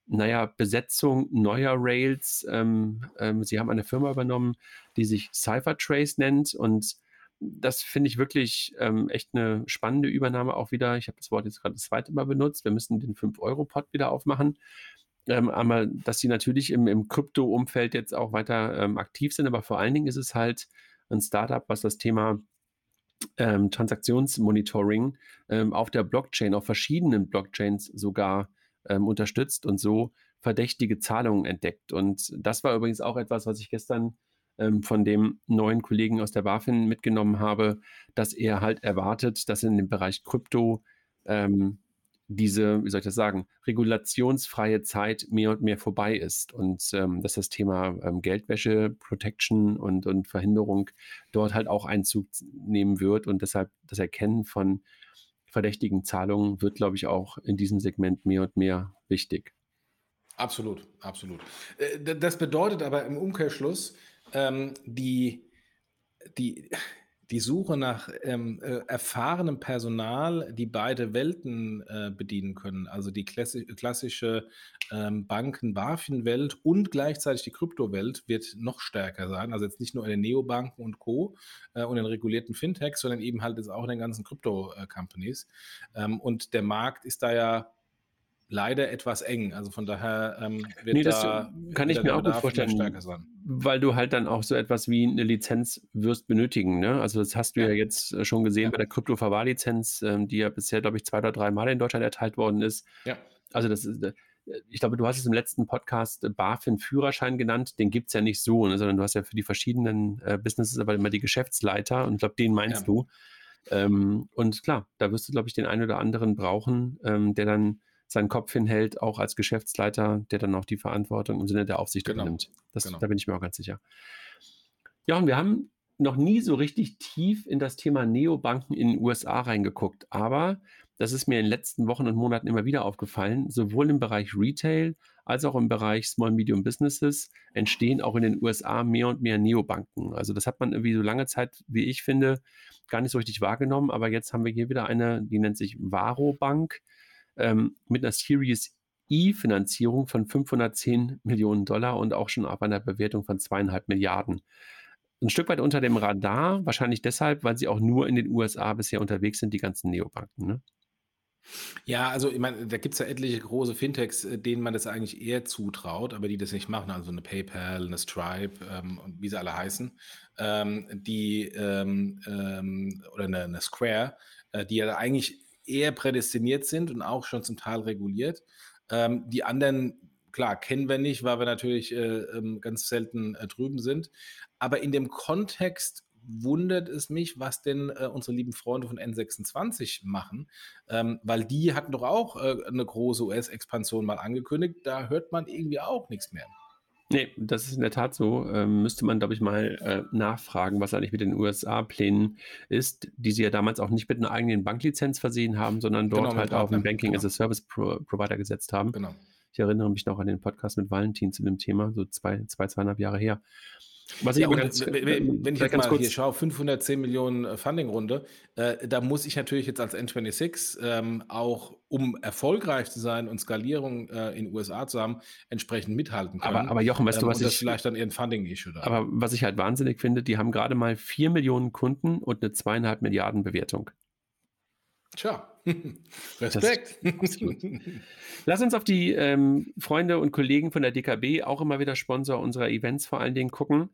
naja, Besetzung neuer Rails. Ähm, ähm, sie haben eine Firma übernommen, die sich Cyphertrace nennt und das finde ich wirklich ähm, echt eine spannende Übernahme auch wieder. Ich habe das Wort jetzt gerade das zweite Mal benutzt. Wir müssen den 5-Euro-Pot wieder aufmachen. Ähm, aber dass sie natürlich im, Krypto-Umfeld jetzt auch weiter ähm, aktiv sind, aber vor allen Dingen ist es halt ein Startup, was das Thema ähm, Transaktionsmonitoring ähm, auf der Blockchain, auf verschiedenen Blockchains sogar ähm, unterstützt und so verdächtige Zahlungen entdeckt. Und das war übrigens auch etwas, was ich gestern ähm, von dem neuen Kollegen aus der BaFin mitgenommen habe, dass er halt erwartet, dass in dem Bereich Krypto ähm, diese, wie soll ich das sagen, regulationsfreie Zeit mehr und mehr vorbei ist und ähm, dass das Thema ähm, Geldwäsche, Protection und, und Verhinderung dort halt auch Einzug nehmen wird und deshalb das Erkennen von verdächtigen Zahlungen wird, glaube ich, auch in diesem Segment mehr und mehr wichtig. Absolut, absolut. Äh, das bedeutet aber im Umkehrschluss, ähm, die, die, die Suche nach ähm, äh, erfahrenem Personal, die beide Welten äh, bedienen können, also die klassi klassische ähm, Banken-BaFin-Welt und gleichzeitig die Kryptowelt, wird noch stärker sein. Also jetzt nicht nur in den Neobanken und Co. Äh, und den regulierten Fintechs, sondern eben halt jetzt auch in den ganzen Krypto-Companies. Ähm, und der Markt ist da ja leider etwas eng. Also von daher ähm, wird nee, das da, kann ich mir auch gut vorstellen, weil du halt dann auch so etwas wie eine Lizenz wirst benötigen. Ne? Also das hast du ja, ja jetzt äh, schon gesehen ja. bei der Krypto-Verwahrlizenz, ähm, die ja bisher, glaube ich, zwei oder drei Mal in Deutschland erteilt worden ist. Ja. Also das ist, äh, ich glaube, du hast es im letzten Podcast äh, BaFin-Führerschein genannt. Den gibt es ja nicht so, ne? sondern du hast ja für die verschiedenen äh, Businesses aber immer die Geschäftsleiter und ich glaube, den meinst ja. du. Ähm, und klar, da wirst du, glaube ich, den einen oder anderen brauchen, ähm, der dann seinen Kopf hinhält, auch als Geschäftsleiter, der dann auch die Verantwortung im Sinne der Aufsicht genau. übernimmt. Das, genau. Da bin ich mir auch ganz sicher. Ja, und wir haben noch nie so richtig tief in das Thema Neobanken in den USA reingeguckt, aber das ist mir in den letzten Wochen und Monaten immer wieder aufgefallen, sowohl im Bereich Retail als auch im Bereich Small Medium Businesses entstehen auch in den USA mehr und mehr Neobanken. Also das hat man irgendwie so lange Zeit, wie ich finde, gar nicht so richtig wahrgenommen, aber jetzt haben wir hier wieder eine, die nennt sich Varo Bank ähm, mit einer Series E-Finanzierung von 510 Millionen Dollar und auch schon ab einer Bewertung von zweieinhalb Milliarden. Ein Stück weit unter dem Radar, wahrscheinlich deshalb, weil sie auch nur in den USA bisher unterwegs sind, die ganzen Neobanken. Ne? Ja, also ich meine, da gibt es ja etliche große Fintechs, äh, denen man das eigentlich eher zutraut, aber die das nicht machen. Also eine PayPal, eine Stripe ähm, und wie sie alle heißen, ähm, die ähm, ähm oder eine, eine Square, äh, die ja eigentlich eher prädestiniert sind und auch schon zum Teil reguliert. Ähm, die anderen, klar, kennen wir nicht, weil wir natürlich äh, ähm, ganz selten äh, drüben sind. Aber in dem Kontext, wundert es mich, was denn äh, unsere lieben Freunde von N26 machen, ähm, weil die hatten doch auch äh, eine große US-Expansion mal angekündigt. Da hört man irgendwie auch nichts mehr. Nee, das ist in der Tat so. Ähm, müsste man, glaube ich, mal äh, nachfragen, was eigentlich mit den USA-Plänen ist, die sie ja damals auch nicht mit einer eigenen Banklizenz versehen haben, sondern dort genau, halt auf einen Banking genau. as a Service Pro Provider gesetzt haben. Genau. Ich erinnere mich noch an den Podcast mit Valentin zu dem Thema, so zwei, zwei zweieinhalb Jahre her. Was ich ja, ganz, wenn, wenn, wenn ich jetzt mal kurz, hier schaue, 510 Millionen äh, Funding-Runde, äh, da muss ich natürlich jetzt als N26 ähm, auch, um erfolgreich zu sein und Skalierung äh, in den USA zu haben, entsprechend mithalten können. Aber, aber Jochen, weißt ähm, du, was ich... vielleicht dann ihren Funding-Issue da. Aber was ich halt wahnsinnig finde, die haben gerade mal 4 Millionen Kunden und eine zweieinhalb Milliarden Bewertung. Tja, Respekt. Lass uns auf die ähm, Freunde und Kollegen von der DKB, auch immer wieder Sponsor unserer Events vor allen Dingen, gucken.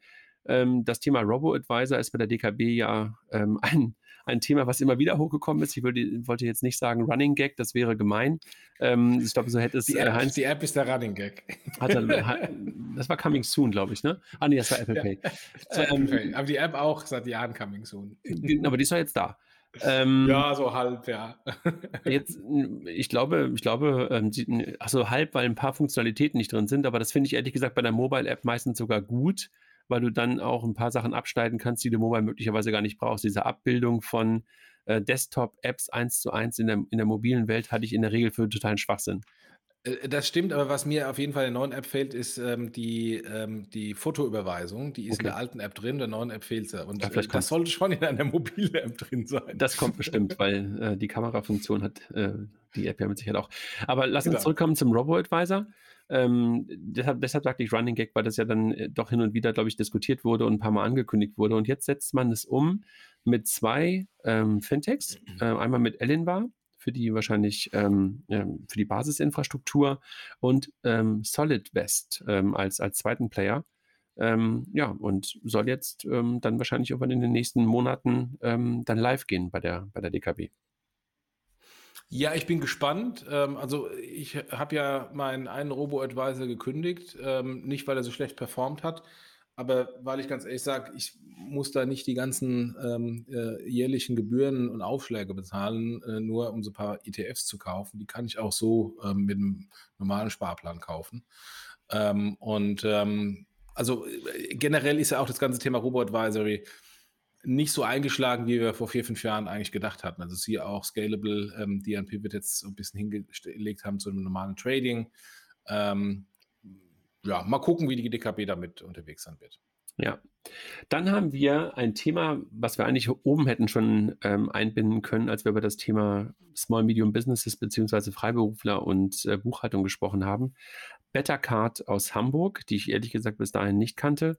Ähm, das Thema Robo-Advisor ist bei der DKB ja ähm, ein, ein Thema, was immer wieder hochgekommen ist. Ich würde, wollte jetzt nicht sagen Running Gag, das wäre gemein. Ähm, ich glaube, so hätte es. Die App, äh, Heinz, die App ist der Running Gag. Hatte, das war Coming Soon, glaube ich, ne? Ah, nee, das war Apple Pay. Ja, Apple ähm, Pay. Aber die App auch seit Jahren Coming Soon. Aber die ist doch jetzt da. Ähm, ja, so halb, ja. jetzt, ich glaube, ich glaube, also halb, weil ein paar Funktionalitäten nicht drin sind, aber das finde ich ehrlich gesagt bei der Mobile-App meistens sogar gut, weil du dann auch ein paar Sachen abschneiden kannst, die du mobile möglicherweise gar nicht brauchst. Diese Abbildung von äh, Desktop-Apps eins zu eins in der, in der mobilen Welt hatte ich in der Regel für totalen Schwachsinn. Äh, das stimmt, aber was mir auf jeden Fall in der neuen App fehlt, ist ähm, die, ähm, die Fotoüberweisung. Die ist okay. in der alten App drin, in der neuen App fehlt sie. Und ja, äh, das sollte schon in einer mobilen App drin sein. Das kommt bestimmt, weil äh, die Kamerafunktion hat äh, die App ja mit Sicherheit auch. Aber lass uns genau. zurückkommen zum Robo-Advisor. Ähm, deshalb, deshalb sagte ich Running Gag, weil das ja dann äh, doch hin und wieder, glaube ich, diskutiert wurde und ein paar Mal angekündigt wurde. Und jetzt setzt man es um mit zwei ähm, Fintechs. Äh, einmal mit Elinbar für die wahrscheinlich ähm, ähm, für die Basisinfrastruktur und ähm, Solid West ähm, als, als zweiten Player. Ähm, ja, und soll jetzt ähm, dann wahrscheinlich irgendwann in den nächsten Monaten dann live gehen bei der, bei der DKB. Ja, ich bin gespannt. also ich habe ja meinen einen Robo-Advisor gekündigt, nicht weil er so schlecht performt hat, aber weil ich ganz ehrlich sage, ich muss da nicht die ganzen ähm, äh, jährlichen Gebühren und Aufschläge bezahlen, äh, nur um so ein paar ETFs zu kaufen. Die kann ich auch so ähm, mit einem normalen Sparplan kaufen. Ähm, und ähm, also äh, generell ist ja auch das ganze Thema Robo-Advisory nicht so eingeschlagen, wie wir vor vier, fünf Jahren eigentlich gedacht hatten. Also sie auch Scalable, ähm, die an Pivot jetzt so ein bisschen hingelegt haben zu einem normalen Trading. Ähm, ja, mal gucken, wie die DKB damit unterwegs sein wird. Ja. Dann haben wir ein Thema, was wir eigentlich oben hätten schon ähm, einbinden können, als wir über das Thema Small Medium Businesses bzw. Freiberufler und äh, Buchhaltung gesprochen haben. Bettercard aus Hamburg, die ich ehrlich gesagt bis dahin nicht kannte,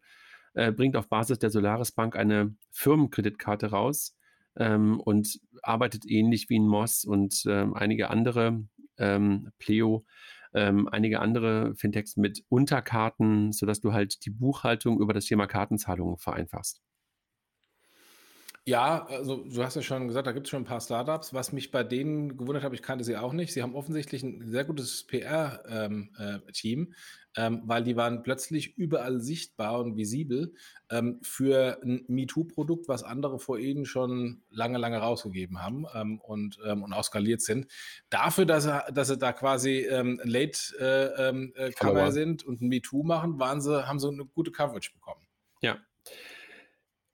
äh, bringt auf Basis der Solaris Bank eine Firmenkreditkarte raus ähm, und arbeitet ähnlich wie ein Moss und ähm, einige andere ähm, Pleo ähm, einige andere Fintechs mit Unterkarten, sodass du halt die Buchhaltung über das Thema Kartenzahlungen vereinfachst. Ja, also du hast ja schon gesagt, da gibt es schon ein paar Startups. Was mich bei denen gewundert hat, ich kannte sie auch nicht. Sie haben offensichtlich ein sehr gutes PR-Team, ähm, äh, ähm, weil die waren plötzlich überall sichtbar und visibel ähm, für ein MeToo-Produkt, was andere vor ihnen schon lange, lange rausgegeben haben ähm, und, ähm, und auch skaliert sind. Dafür, dass sie, dass sie da quasi ähm, Late-Cover äh, äh, sind und ein MeToo machen, waren sie, haben sie eine gute Coverage bekommen. Ja,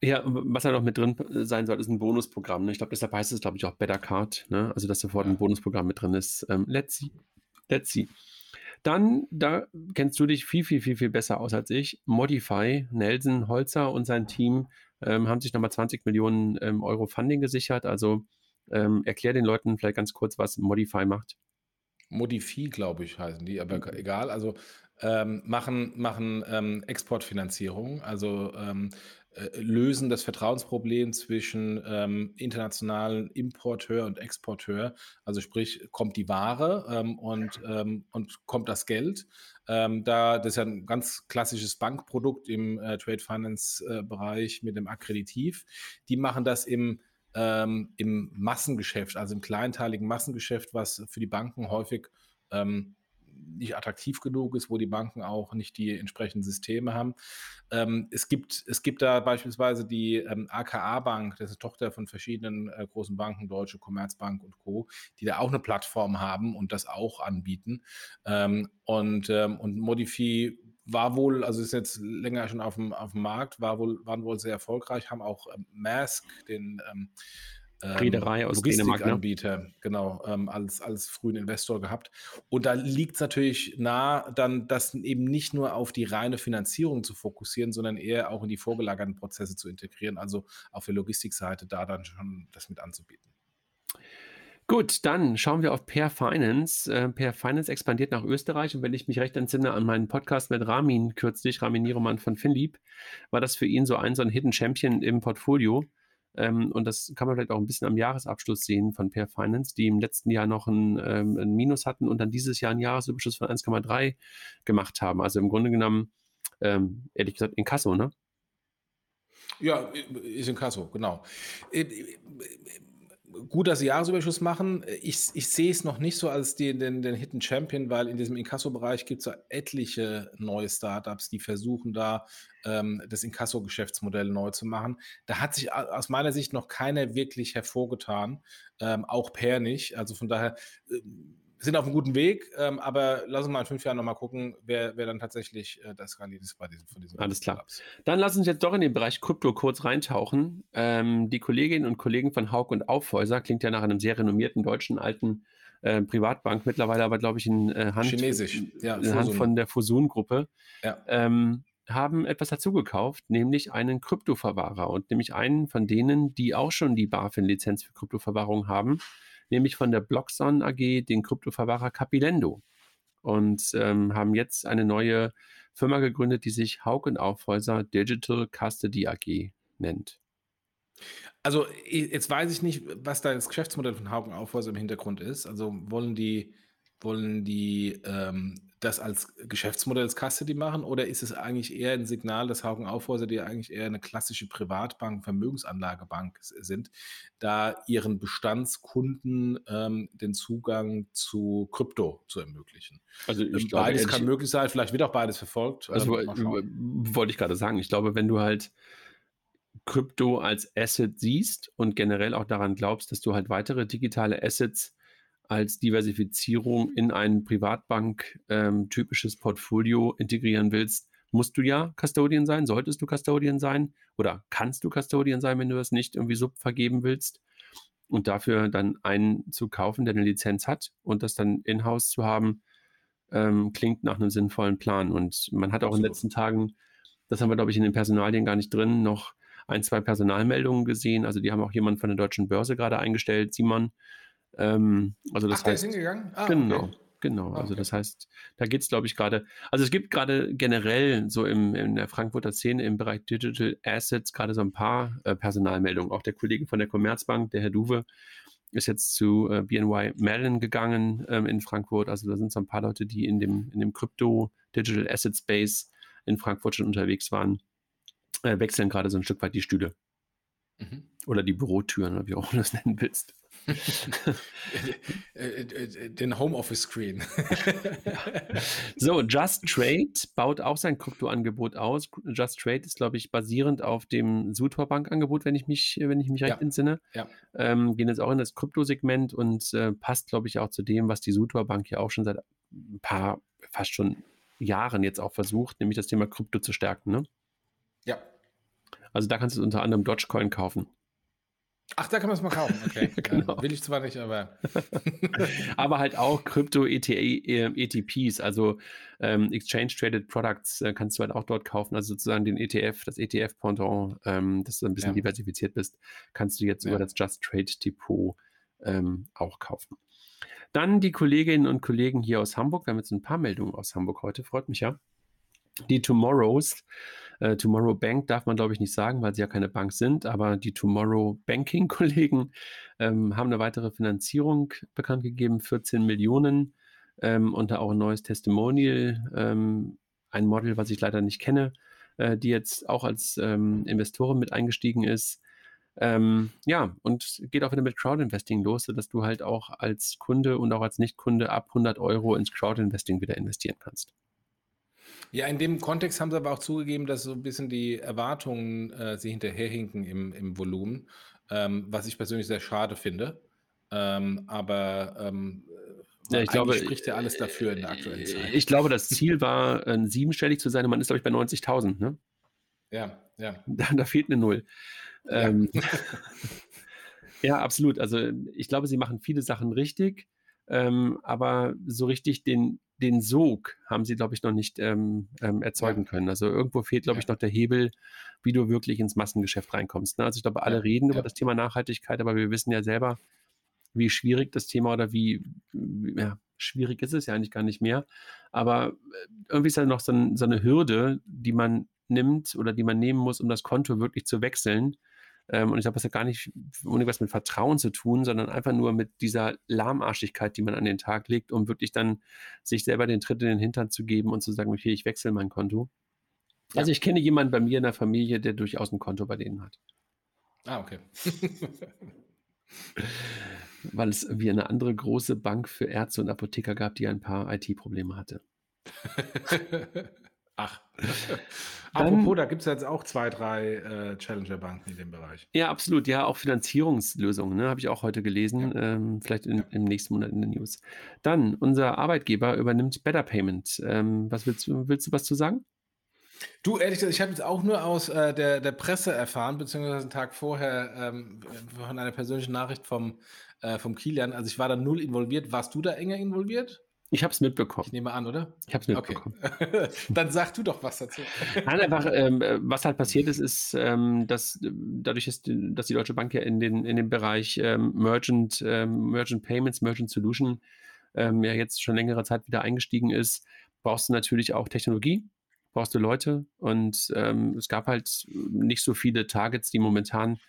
ja, was ja noch mit drin äh, sein soll, ist ein Bonusprogramm. Ne? Ich glaube, deshalb heißt es, glaube ich, auch Better Card. Ne? Also, dass sofort ein Bonusprogramm mit drin ist. Ähm, let's see. Let's see. Dann, da kennst du dich viel, viel, viel, viel besser aus als ich. Modify, Nelson Holzer und sein Team ähm, haben sich nochmal 20 Millionen ähm, Euro Funding gesichert. Also ähm, erklär den Leuten vielleicht ganz kurz, was Modify macht. Modify, glaube ich, heißen die, aber mhm. egal. Also ähm, machen, machen ähm, Exportfinanzierung, also ähm, äh, lösen das Vertrauensproblem zwischen ähm, internationalen Importeur und Exporteur. Also sprich, kommt die Ware ähm, und, ähm, und kommt das Geld. Ähm, da, das ist ja ein ganz klassisches Bankprodukt im äh, Trade Finance äh, Bereich mit dem Akkreditiv. Die machen das im ähm, im Massengeschäft, also im kleinteiligen Massengeschäft, was für die Banken häufig ähm, nicht attraktiv genug ist, wo die Banken auch nicht die entsprechenden Systeme haben. Ähm, es, gibt, es gibt da beispielsweise die ähm, AKA Bank, das ist Tochter von verschiedenen äh, großen Banken, Deutsche Commerzbank und Co., die da auch eine Plattform haben und das auch anbieten. Ähm, und, ähm, und Modify war wohl, also ist jetzt länger schon auf dem, auf dem Markt, war wohl, waren wohl sehr erfolgreich, haben auch ähm, Mask, den ähm, Reederei aus Logistikanbieter, ne? genau, ähm, als, als frühen Investor gehabt. Und da liegt es natürlich nah, dann das eben nicht nur auf die reine Finanzierung zu fokussieren, sondern eher auch in die vorgelagerten Prozesse zu integrieren, also auf der Logistikseite da dann schon das mit anzubieten. Gut, dann schauen wir auf Pair Finance. Äh, Pair Finance expandiert nach Österreich und wenn ich mich recht entsinne an meinen Podcast mit Ramin kürzlich, Ramin Nieromann von Finlieb, war das für ihn so ein, so ein Hidden Champion im Portfolio. Ähm, und das kann man vielleicht auch ein bisschen am Jahresabschluss sehen von Pair Finance, die im letzten Jahr noch ein, ähm, ein Minus hatten und dann dieses Jahr einen Jahresüberschuss von 1,3 gemacht haben. Also im Grunde genommen, ähm, ehrlich gesagt, in Kasso, ne? Ja, ist in Kasso, genau. Gut, dass sie Jahresüberschuss machen. Ich, ich sehe es noch nicht so als die, den, den Hidden Champion, weil in diesem Inkasso-Bereich gibt es ja etliche neue Startups, die versuchen da ähm, das Inkasso-Geschäftsmodell neu zu machen. Da hat sich aus meiner Sicht noch keiner wirklich hervorgetan, ähm, auch Per nicht. Also von daher äh, sind auf einem guten Weg, ähm, aber lass uns mal in fünf Jahren nochmal gucken, wer, wer dann tatsächlich äh, das skaliert ist bei diesem, von diesem Alles klar. Clubs. Dann lass uns jetzt doch in den Bereich Krypto kurz reintauchen. Ähm, die Kolleginnen und Kollegen von Haug und Aufhäuser, klingt ja nach einem sehr renommierten deutschen alten äh, Privatbank, mittlerweile aber, glaube ich, in äh, Hand, Chinesisch. Ja, in Hand von der Fusun-Gruppe, ja. ähm, haben etwas dazugekauft, nämlich einen Kryptoverwahrer und nämlich einen von denen, die auch schon die BaFin-Lizenz für Kryptoverwahrung haben nämlich von der Blockson AG den Kryptoverwahrer Capilendo und ähm, haben jetzt eine neue Firma gegründet, die sich Haug und Aufhäuser Digital Custody AG nennt. Also jetzt weiß ich nicht, was da das Geschäftsmodell von Haug und Aufhäuser im Hintergrund ist. Also wollen die, wollen die ähm, das als Geschäftsmodell als Custody machen oder ist es eigentlich eher ein Signal, dass Haugen Aufhäuser, die eigentlich eher eine klassische Privatbank, Vermögensanlagebank sind, da ihren Bestandskunden ähm, den Zugang zu Krypto zu ermöglichen? Also ich ähm, glaube, beides kann möglich sein, vielleicht wird auch beides verfolgt. Also ähm, wollte ich gerade sagen. Ich glaube, wenn du halt Krypto als Asset siehst und generell auch daran glaubst, dass du halt weitere digitale Assets als Diversifizierung in ein Privatbank-typisches ähm, Portfolio integrieren willst, musst du ja Custodian sein, solltest du Custodian sein oder kannst du Custodian sein, wenn du das nicht irgendwie sub vergeben willst. Und dafür dann einen zu kaufen, der eine Lizenz hat und das dann in-house zu haben, ähm, klingt nach einem sinnvollen Plan. Und man hat auch Absolut. in den letzten Tagen, das haben wir, glaube ich, in den Personalien gar nicht drin, noch ein, zwei Personalmeldungen gesehen. Also die haben auch jemand von der deutschen Börse gerade eingestellt, Simon, ähm, also das Ach, heißt, hingegangen? Ah, genau. Okay. Genau, also okay. das heißt, da geht es, glaube ich, gerade, also es gibt gerade generell so im, in der Frankfurter Szene im Bereich Digital Assets gerade so ein paar äh, Personalmeldungen. Auch der Kollege von der Commerzbank, der Herr Duwe, ist jetzt zu äh, BNY Mellon gegangen ähm, in Frankfurt. Also da sind so ein paar Leute, die in dem, in dem Crypto Digital Asset Space in Frankfurt schon unterwegs waren, äh, wechseln gerade so ein Stück weit die Stühle. Mhm. Oder die Bürotüren, oder wie auch du das nennen willst. Den Homeoffice-Screen. so, Just Trade baut auch sein Kryptoangebot aus. Just Trade ist, glaube ich, basierend auf dem Sutor Bank-Angebot, wenn ich mich, wenn ich mich recht ja. entsinne. Ja. Ähm, gehen jetzt auch in das Kryptosegment und äh, passt, glaube ich, auch zu dem, was die Sutor Bank ja auch schon seit ein paar, fast schon Jahren jetzt auch versucht, nämlich das Thema Krypto zu stärken. Ne? Ja. Also da kannst du unter anderem Dogecoin kaufen. Ach, da kann man es mal kaufen. Okay. genau. will ich zwar nicht, aber. aber halt auch Krypto-ETPs, äh, also ähm, Exchange Traded Products, äh, kannst du halt auch dort kaufen. Also sozusagen den ETF, das ETF-Pendant, ähm, dass du ein bisschen ja. diversifiziert bist, kannst du jetzt ja. über das Just Trade Depot ähm, auch kaufen. Dann die Kolleginnen und Kollegen hier aus Hamburg. Wir haben jetzt ein paar Meldungen aus Hamburg heute, freut mich ja. Die Tomorrows äh, Tomorrow Bank darf man, glaube ich, nicht sagen, weil sie ja keine Bank sind, aber die Tomorrow Banking-Kollegen ähm, haben eine weitere Finanzierung bekannt gegeben, 14 Millionen ähm, und da auch ein neues Testimonial, ähm, ein Model, was ich leider nicht kenne, äh, die jetzt auch als ähm, Investorin mit eingestiegen ist. Ähm, ja, und geht auch wieder mit Crowdinvesting los, sodass du halt auch als Kunde und auch als Nicht-Kunde ab 100 Euro ins Crowdinvesting wieder investieren kannst. Ja, in dem Kontext haben sie aber auch zugegeben, dass so ein bisschen die Erwartungen äh, sie hinterherhinken im, im Volumen, ähm, was ich persönlich sehr schade finde. Ähm, aber ähm, ja, ich glaube, spricht ja alles dafür in der aktuellen Zeit. Ich glaube, das Ziel war, äh, siebenstellig zu sein und man ist, glaube ich, bei 90.000. Ne? Ja, ja. Da, da fehlt eine Null. Ja. Ähm, ja, absolut. Also ich glaube, sie machen viele Sachen richtig, ähm, aber so richtig den, den Sog haben sie, glaube ich, noch nicht ähm, ähm, erzeugen können. Also irgendwo fehlt, glaube ich, noch der Hebel, wie du wirklich ins Massengeschäft reinkommst. Ne? Also ich glaube, alle reden über das Thema Nachhaltigkeit, aber wir wissen ja selber, wie schwierig das Thema oder wie, ja, schwierig ist es ja eigentlich gar nicht mehr. Aber äh, irgendwie ist da noch so, ein, so eine Hürde, die man nimmt oder die man nehmen muss, um das Konto wirklich zu wechseln. Ähm, und ich glaube, das hat gar nicht irgendwas mit Vertrauen zu tun, sondern einfach nur mit dieser Lahmarschigkeit, die man an den Tag legt, um wirklich dann sich selber den Tritt in den Hintern zu geben und zu sagen, okay, ich wechsle mein Konto. Ja. Also ich kenne jemanden bei mir in der Familie, der durchaus ein Konto bei denen hat. Ah, okay. Weil es irgendwie eine andere große Bank für Ärzte und Apotheker gab, die ein paar IT-Probleme hatte. Ach. Dann, Apropos, da gibt es jetzt auch zwei, drei äh, Challenger-Banken in dem Bereich. Ja, absolut. Ja, auch Finanzierungslösungen, ne, habe ich auch heute gelesen. Ja. Ähm, vielleicht in, ja. im nächsten Monat in den News. Dann, unser Arbeitgeber übernimmt Better Payment. Ähm, was willst, willst du was zu sagen? Du, ehrlich gesagt, ich habe jetzt auch nur aus äh, der, der Presse erfahren, beziehungsweise einen Tag vorher ähm, von einer persönlichen Nachricht vom, äh, vom Kilian. Also ich war da null involviert. Warst du da enger involviert? Ich habe es mitbekommen. Ich nehme an, oder? Ich habe es mitbekommen. Okay. Dann sag du doch was dazu. Nein, einfach, ähm, was halt passiert ist, ist, ähm, dass dadurch, ist, dass die Deutsche Bank ja in den, in den Bereich ähm, Merchant, ähm, Merchant Payments, Merchant Solution ähm, ja jetzt schon längere Zeit wieder eingestiegen ist, brauchst du natürlich auch Technologie, brauchst du Leute und ähm, es gab halt nicht so viele Targets, die momentan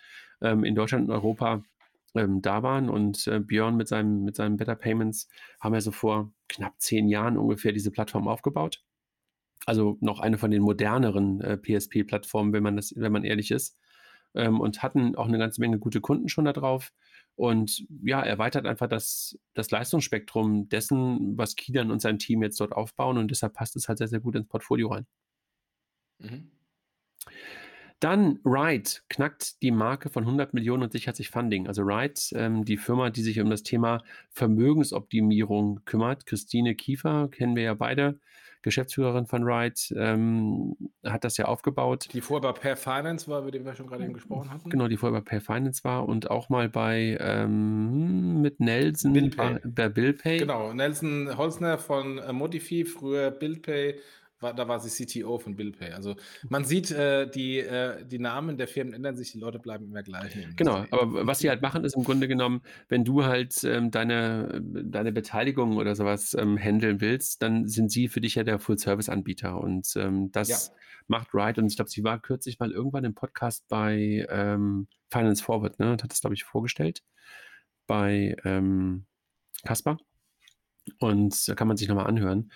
in Deutschland und Europa ähm, da waren und äh, Björn mit seinem, mit seinem Better Payments haben ja so vor knapp zehn Jahren ungefähr diese Plattform aufgebaut. Also noch eine von den moderneren äh, PSP-Plattformen, wenn man das, wenn man ehrlich ist. Ähm, und hatten auch eine ganze Menge gute Kunden schon da drauf. Und ja, erweitert einfach das, das Leistungsspektrum dessen, was Kilian und sein Team jetzt dort aufbauen. Und deshalb passt es halt sehr, sehr gut ins Portfolio rein. Mhm. Dann Ride knackt die Marke von 100 Millionen und sichert sich Funding. Also Ride, ähm, die Firma, die sich um das Thema Vermögensoptimierung kümmert. Christine Kiefer, kennen wir ja beide, Geschäftsführerin von Ride, ähm, hat das ja aufgebaut. Die vorher bei Pair Finance war, über den wir schon gerade eben gesprochen hatten. Genau, die vorher bei Pair Finance war und auch mal bei ähm, mit Nelson Billpay. bei Billpay. Genau, Nelson Holzner von äh, Modify, früher Billpay war, da war sie CTO von BillPay. Also man sieht, äh, die, äh, die Namen der Firmen ändern sich, die Leute bleiben immer gleich. Genau, aber was sie halt machen, ist im Grunde genommen, wenn du halt ähm, deine, deine Beteiligung oder sowas ähm, handeln willst, dann sind sie für dich ja der Full-Service-Anbieter und ähm, das ja. macht Right. Und ich glaube, sie war kürzlich mal irgendwann im Podcast bei ähm, Finance Forward, ne, und hat das, glaube ich, vorgestellt bei ähm, Kasper. Und da kann man sich nochmal anhören.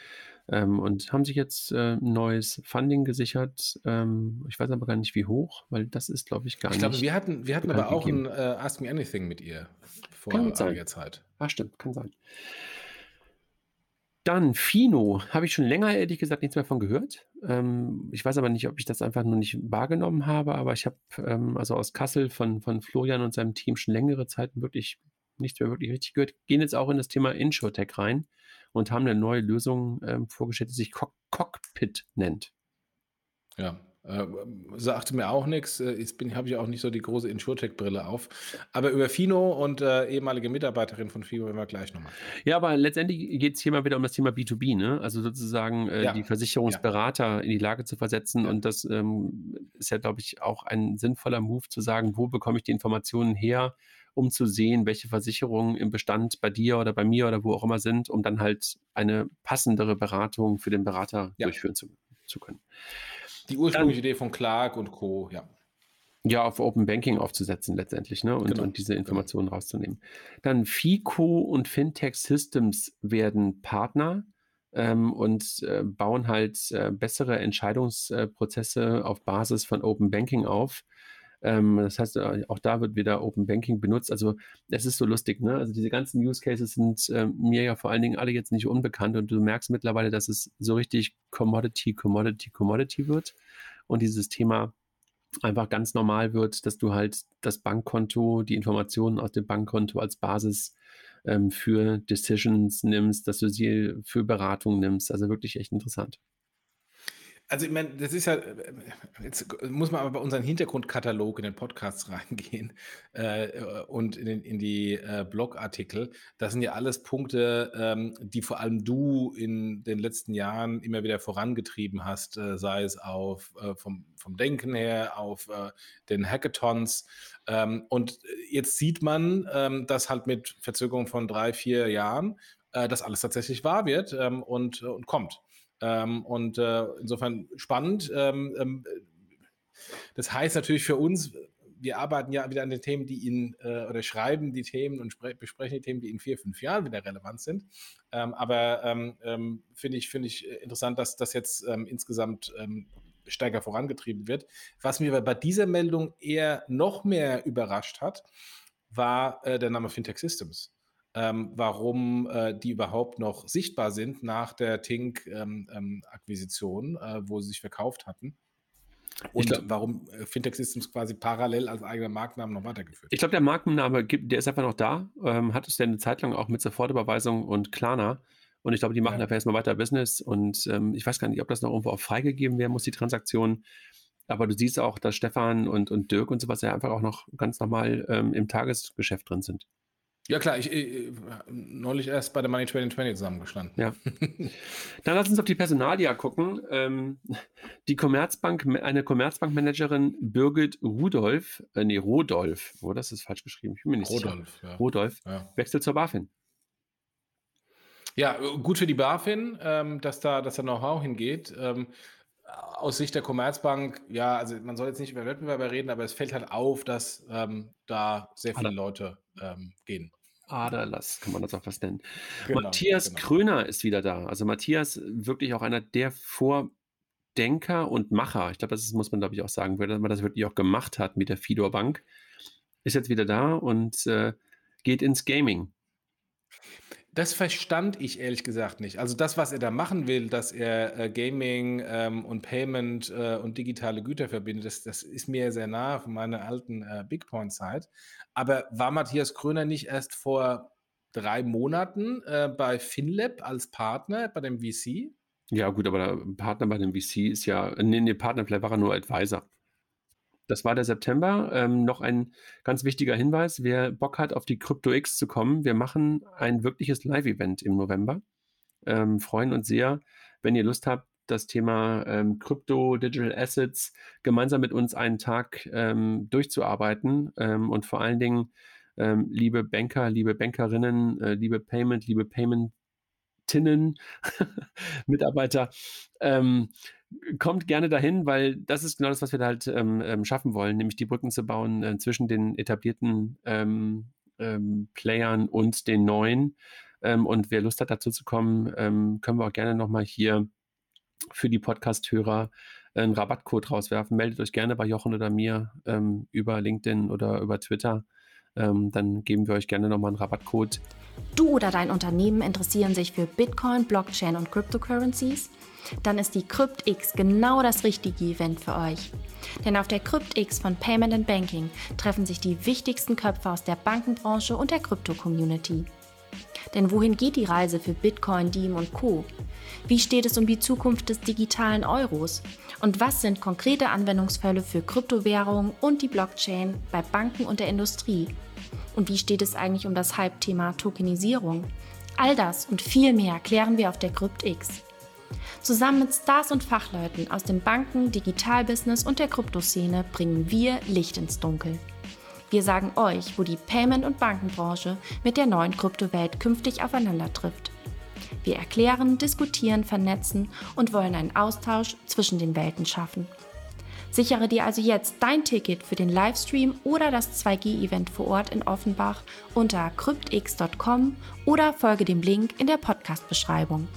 Ähm, und haben sich jetzt äh, ein neues Funding gesichert. Ähm, ich weiß aber gar nicht, wie hoch, weil das ist, glaube ich, gar ich nicht. Ich glaube, wir hatten, wir hatten aber auch gegeben. ein äh, Ask Me Anything mit ihr vor einiger Zeit. Ah, stimmt, kann sein. Dann Fino, habe ich schon länger ehrlich gesagt nichts mehr von gehört. Ähm, ich weiß aber nicht, ob ich das einfach nur nicht wahrgenommen habe, aber ich habe ähm, also aus Kassel von, von Florian und seinem Team schon längere Zeit wirklich nichts mehr wirklich richtig gehört. Gehen jetzt auch in das Thema InsurTech rein und haben eine neue Lösung ähm, vorgestellt, die sich Cock Cockpit nennt. Ja, äh, sagte mir auch nichts. Äh, jetzt habe ich auch nicht so die große InsurTech-Brille auf. Aber über Fino und äh, ehemalige Mitarbeiterin von Fino werden wir gleich nochmal. Ja, aber letztendlich geht es hier mal wieder um das Thema B2B, ne? Also sozusagen äh, ja. die Versicherungsberater ja. in die Lage zu versetzen. Ja. Und das ähm, ist ja, glaube ich, auch ein sinnvoller Move zu sagen, wo bekomme ich die Informationen her, um zu sehen, welche Versicherungen im Bestand bei dir oder bei mir oder wo auch immer sind, um dann halt eine passendere Beratung für den Berater ja. durchführen zu, zu, können. Die ursprüngliche dann, Idee von Clark und Co., ja. Ja, auf Open Banking aufzusetzen letztendlich, ne? Und, genau. und diese genau. Informationen genau. rauszunehmen. Dann FICO und Fintech Systems werden Partner ähm, und äh, bauen halt äh, bessere Entscheidungsprozesse auf Basis von Open Banking auf Ähm, das heißt, äh, auch da wird wieder Open Banking benutzt. Also es ist so lustig, ne? Also diese ganzen Use Cases sind äh, mir ja vor allen Dingen alle jetzt nicht unbekannt und du merkst mittlerweile, dass es so richtig Commodity, Commodity, Commodity wird und dieses Thema einfach ganz normal wird, dass du halt das Bankkonto, die Informationen aus dem Bankkonto als Basis ähm, für Decisions nimmst, dass du sie für Beratung nimmst. Also wirklich echt interessant. Also ich meine, das ist ja, jetzt muss man aber bei unserem Hintergrundkatalog in den Podcasts reingehen äh, und in, in die äh, Blogartikel. Das sind ja alles Punkte, ähm, die vor allem du in den letzten Jahren immer wieder vorangetrieben hast, äh, sei es auf äh, vom, vom Denken her, auf äh, den Hackathons. Ähm, und jetzt sieht man, ähm, dass halt mit Verzögerung von drei, vier Jahren äh, das alles tatsächlich wahr wird ähm, und, und kommt. Ähm, und äh, insofern spannend. Ähm, ähm, das heißt natürlich für uns, wir arbeiten ja wieder an den Themen, die in äh, oder schreiben die Themen und besprechen die Themen, die in vier, fünf Jahren wieder relevant sind. Ähm, aber ähm, ähm, finde ich, finde ich interessant, dass das jetzt insgesamt stärker vorangetrieben wird. Was mir bei dieser Meldung eher noch mehr überrascht hat, war äh, der Name Fintech Systems ähm, warum äh, die überhaupt noch sichtbar sind nach der Tink-Akquisition, ähm, ähm, äh, wo sie sich verkauft hatten. Und glaub, warum äh, Fintech Systems quasi parallel als eigener Markennamen noch weitergeführt Ich glaube, der Markenname, gibt, der ist einfach noch da. Ähm, hat es ja eine Zeit lang auch mit Sofortüberweisung und Klarna. Und ich glaube, die machen ja. einfach erstmal weiter Business. Und ähm, ich weiß gar nicht, ob das noch irgendwo auch freigegeben werden muss, die Transaktion. Aber du siehst auch, dass Stefan und, und Dirk und sowas ja einfach auch noch ganz normal ähm, im Tagesgeschäft drin sind. Ja klar, ich, ich, neulich erst bei der Money 2020 zusammengestanden. Ja. Dann lass uns auf die Personalia gucken. Ähm, die Commerzbank, eine Commerzbankmanagerin Birgit Rudolf, äh, nee, Rodolf, wo oh, das ist falsch geschrieben, ich bin mir nicht Rodolf, sicher. Ja. Rodolf, ja. wechselt zur BaFin. Ja, gut für die BaFin, ähm, dass da, dass da Know-how hingeht. Ähm, aus Sicht der Commerzbank, ja, also man soll jetzt nicht über Wettbewerber reden, aber es fällt halt auf, dass ähm, da sehr viele Leute ähm, gehen. Aderlass, kann man das auch was nennen. Genau, Matthias genau. Kröner ist wieder da. Also Matthias, wirklich auch einer der Vordenker und Macher. Ich glaube, das muss man, glaube ich, auch sagen, weil man das wirklich auch gemacht hat mit der Fidor Bank. Ist jetzt wieder da und äh, geht ins Gaming. Das verstand ich ehrlich gesagt nicht. Also das, was er da machen will, dass er äh, Gaming ähm, und Payment äh, und digitale Güter verbindet, das, das ist mir sehr nah von meiner alten äh, Big Point-Zeit. Aber war Matthias Kröner nicht erst vor drei Monaten äh, bei FinLab als Partner bei dem VC? Ja, gut, aber der Partner bei dem VC ist ja, nee, nee, Partner, vielleicht war er nur Advisor. Das war der September. Ähm, noch ein ganz wichtiger Hinweis, wer Bock hat, auf die Crypto X zu kommen, wir machen ein wirkliches Live-Event im November. Ähm, freuen uns sehr, wenn ihr Lust habt, das Thema ähm, Crypto, Digital Assets gemeinsam mit uns einen Tag ähm, durchzuarbeiten ähm, und vor allen Dingen, ähm, liebe Banker, liebe Bankerinnen, äh, liebe Payment, liebe Paymentinnen, Mitarbeiter, ähm, kommt gerne dahin, weil das ist genau das, was wir da halt ähm, ähm, schaffen wollen, nämlich die Brücken zu bauen äh, zwischen den etablierten ähm, ähm, Playern und den neuen. Ähm, und wer Lust hat, dazu zu kommen, können wir auch gerne nochmal hier für die Podcast-Hörer einen Rabattcode rauswerfen. Meldet euch gerne bei Jochen oder mir über LinkedIn oder über Twitter ähm, dann geben wir euch gerne nochmal einen Rabattcode. Du oder dein Unternehmen interessieren sich für Bitcoin, Blockchain und Cryptocurrencies? Dann ist die CryptX genau das richtige Event für euch. Denn auf der CryptX von Payment and Banking treffen sich die wichtigsten Köpfe aus der Bankenbranche und der Krypto-Community. Denn wohin geht die Reise für Bitcoin, Diem und Co? Wie steht es um die Zukunft des digitalen Euros? Und was sind konkrete Anwendungsfälle für Kryptowährungen und die Blockchain bei Banken und der Industrie? Und wie steht es eigentlich um das Hype-Thema Tokenisierung? All das und viel mehr klären wir auf der CryptX. Zusammen mit Stars und Fachleuten aus dem Banken-, Digitalbusiness und der Kryptoszene bringen wir Licht ins Dunkel. Wir sagen euch, wo die Payment- und Bankenbranche mit der neuen Kryptowelt künftig aufeinander trifft. Wir erklären, diskutieren, vernetzen und wollen einen Austausch zwischen den Welten schaffen. Sichere dir also jetzt dein Ticket für den Livestream oder das 2G-Event vor Ort in Offenbach unter cryptx.com oder folge dem Link in der Podcast-Beschreibung.